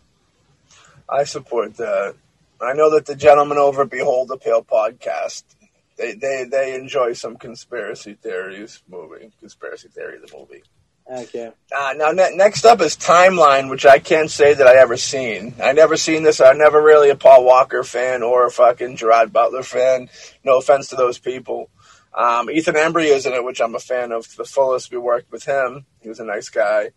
I support that. I know that the gentlemen over Behold the Pale podcast they they they enjoy some conspiracy theories movie, conspiracy theory the movie. Okay. Uh, now, ne- next up is Timeline, which I can't say that I ever seen. I never seen this. I'm never really a Paul Walker fan or a fucking Gerard Butler fan. No offense to those people. Um, Ethan Embry is in it, which I'm a fan of to the fullest. We worked with him. He was a nice guy.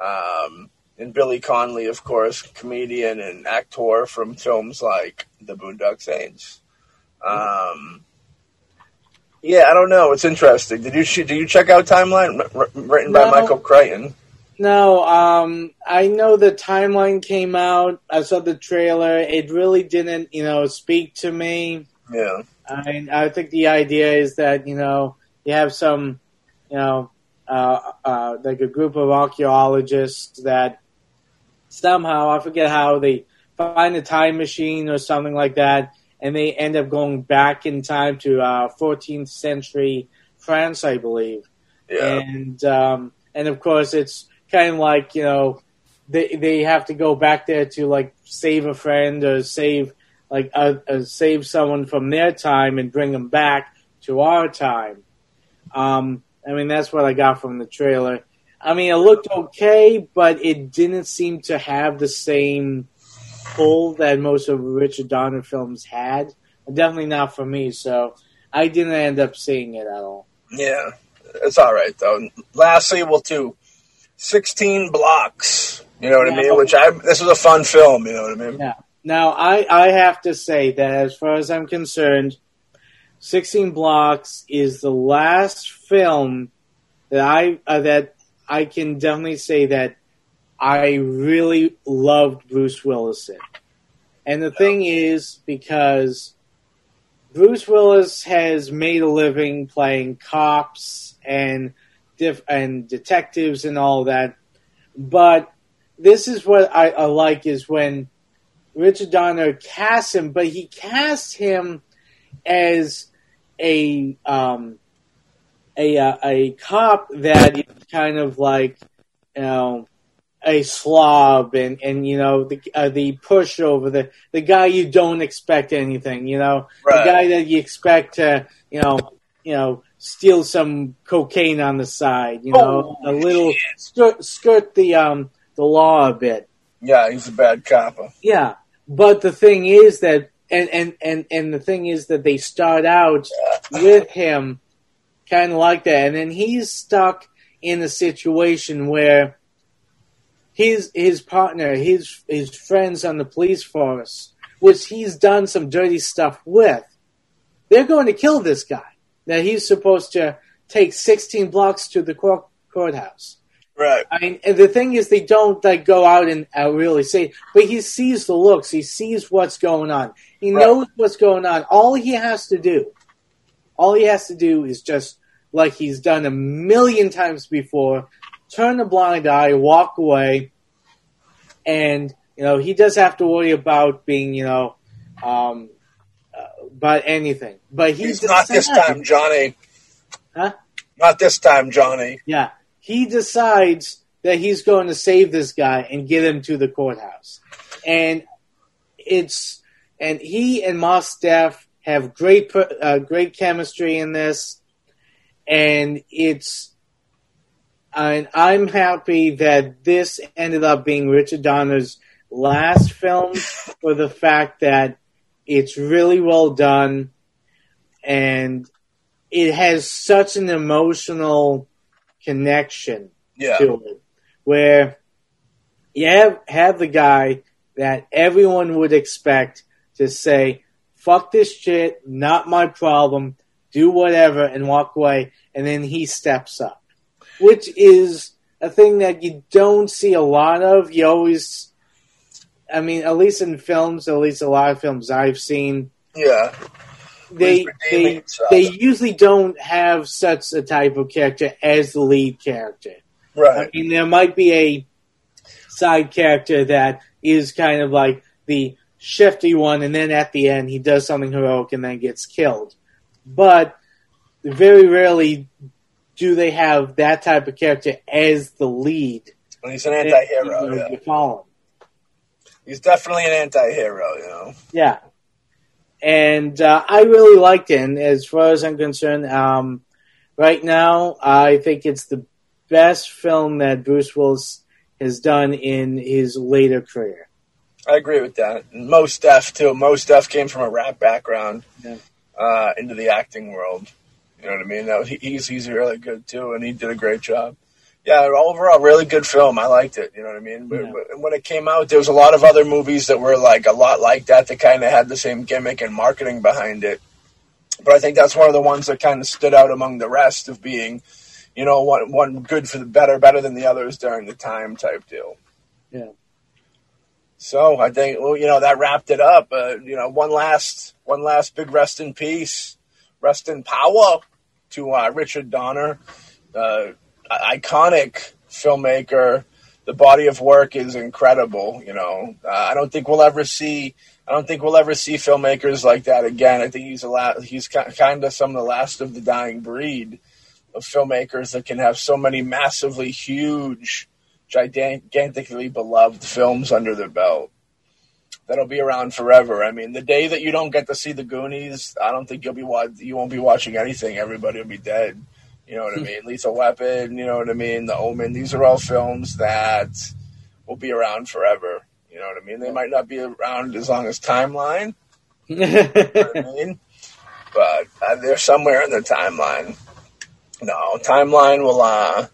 Um, and Billy Connolly, of course, comedian and actor from films like The Boondock Saints. Um, yeah, I don't know. It's interesting. Did you did you check out Timeline written by No. Michael Crichton? No, um, I know the timeline came out. I saw the trailer. It really didn't, you know, speak to me. Yeah, I, I think the idea is that you know you have some, you know, uh, uh, like a group of archaeologists that somehow I forget how they find a time machine or something like that, and they end up going back in time to uh, 14th century France, I believe. Yeah, and um, and of course it's kind of like you know they they have to go back there to like save a friend or save like uh, uh, save someone from their time and bring them back to our time. Um, I mean that's what I got from the trailer. I mean it looked okay, but it didn't seem to have the same pull that most of Richard Donner films had. Definitely not for me, so I didn't end up seeing it at all. yeah. It's all right though. Lastly, we'll do sixteen blocks. You know what I mean? Which I this was a fun film. You know what I mean? Yeah. Now, I, I have to say that as far as I'm concerned, 16 Blocks is the last film that I uh, that I can definitely say that I really loved Bruce Willis in. And the thing is, because Bruce Willis has made a living playing cops and diff- and detectives and all that, but this is what I, I like is when Richard Donner casts him, but he casts him as a um, a uh, a cop that is kind of like you know a slob and and you know the uh, the pushover the the guy you don't expect anything you know? Right. the guy that you expect to you know you know steal some cocaine on the side you know? Oh, a little skirt, skirt the um the law a bit. Yeah, he's a bad copper. yeah, but the thing is that, and and and and the thing is that they start out with him kind of like that, and then he's stuck in a situation where his his partner, his his friends on the police force, which he's done some dirty stuff with, they're going to kill this guy Now he's supposed to take 16 blocks to the court, courthouse. Right. I mean, and the thing is, they don't like go out and uh, really say, but he sees the looks. He sees what's going on. He Right. knows what's going on. All he has to do, all he has to do is just like he's done a million times before, turn a blind eye, walk away, and you know he does have to worry about being, you know, um, uh, about anything. But he He's not this time, Johnny. Huh? Not this time, Johnny. Yeah. He decides that he's going to save this guy and get him to the courthouse. And it's and he and Mos Def have great uh, great chemistry in this and it's and I'm happy that this ended up being Richard Donner's last film for the fact that it's really well done and it has such an emotional connection Yeah. to it where you have, have the guy that everyone would expect to say, fuck this shit, not my problem, do whatever, and walk away, and then he steps up. Which is a thing that you don't see a lot of. You always, I mean, at least in films, at least a lot of films I've seen, Yeah. They they himself. they usually don't have such a type of character as the lead character. Right. I mean, there might be a side character that is kind of like the shifty one, and then at the end he does something heroic and then gets killed. But very rarely do they have that type of character as the lead. And he's an anti-hero. You know, Yeah. you follow him. He's definitely an anti-hero. You know. Yeah. And uh, I really liked it. And as far as I'm concerned, um, right now, I think it's the best film that Bruce Willis has done in his later career. I agree with that. Mos Def too. Mos Def came from a rap background Yeah. uh, into the acting world. You know what I mean? No, he, he's he's really good too, and he did a great job. Yeah, overall, really good film. I liked it. You know what I mean? Yeah. When it came out, there was a lot of other movies that were like a lot like that that kind of had the same gimmick and marketing behind it. But I think that's one of the ones that kind of stood out among the rest of being, you know, one one good for the better, better than the others during the time type deal. Yeah. So I think, well, you know, that wrapped it up. Uh, you know, one last, one last big rest in peace, rest in power to uh, Richard Donner, uh, iconic filmmaker. The body of work is incredible. You know, uh, I don't think we'll ever see. I don't think we'll ever see filmmakers like that again. I think he's a la- he's kind of some of the last of the dying breed of filmmakers that can have so many massively huge, gigantically beloved films under their belt. That'll be around forever. I mean, the day that you don't get to see the Goonies, I don't think you'll be you won't be watching anything. Everybody will be dead. You know what I [laughs] mean? Lethal Weapon. You know what I mean? The Omen. These are all films that will be around forever. You know what I mean? They might not be around as long as Timeline. [laughs] You know what I mean? But uh, they're somewhere in the timeline. No, timeline will. uh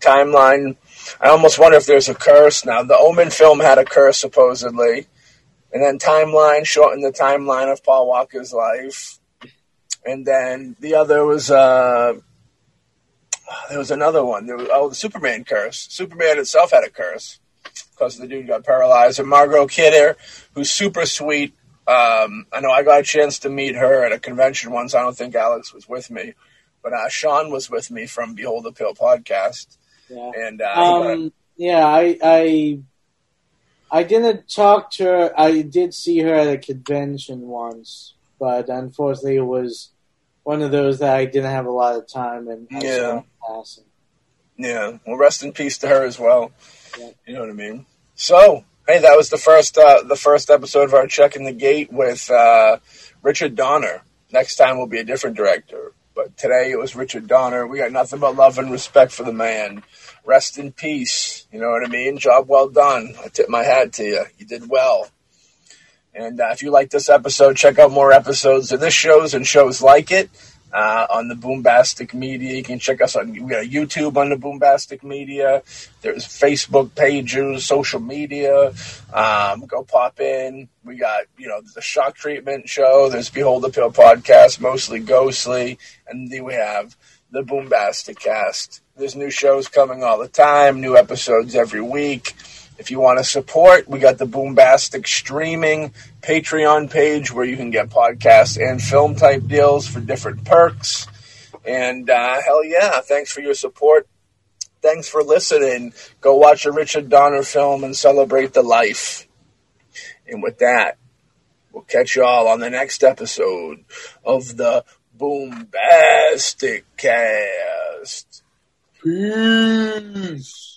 Timeline. I almost wonder if there's a curse now. The Omen film had a curse supposedly, and then Timeline shortened the timeline of Paul Walker's life, and then the other was. uh there was another one. There was, oh, the Superman curse. Superman itself had a curse because the dude got paralyzed. And Margot Kidder, who's super sweet, Um, I know I got a chance to meet her at a convention once. I don't think Alex was with me, but uh, Sean was with me from Behold the Pill podcast, Yeah. and uh, Um, yeah, I, I, I didn't talk to her. I did see her at a convention once, but unfortunately, it was one of those that I didn't have a lot of time and I Yeah. in passing. Yeah, well, rest in peace to her as well. Yeah. You know what I mean. So, hey, that was the first uh, the first episode of our checking the gate with uh, Richard Donner. Next time will be a different director, but today it was Richard Donner. We got nothing but love and respect for the man. Rest in peace. You know what I mean. Job well done. I tip my hat to you. You did well. And uh, if you like this episode, check out more episodes of this shows and shows like it uh, on the Boombastic Media. You can check us on we got YouTube on the Boombastic Media. There's Facebook pages, social media. Um, go pop in. We got you know the Shock Treatment Show. There's Behold the Pill podcast, mostly ghostly, and then we have the Boombastic Cast. There's new shows coming all the time, new episodes every week. If you want to support, we got the Boombastic streaming Patreon page where you can get podcasts and film type deals for different perks. And uh, hell yeah, thanks for your support. Thanks for listening. Go watch a Richard Donner film and celebrate the life. And with that, we'll catch you all on the next episode of the Boombastic Cast. Peace.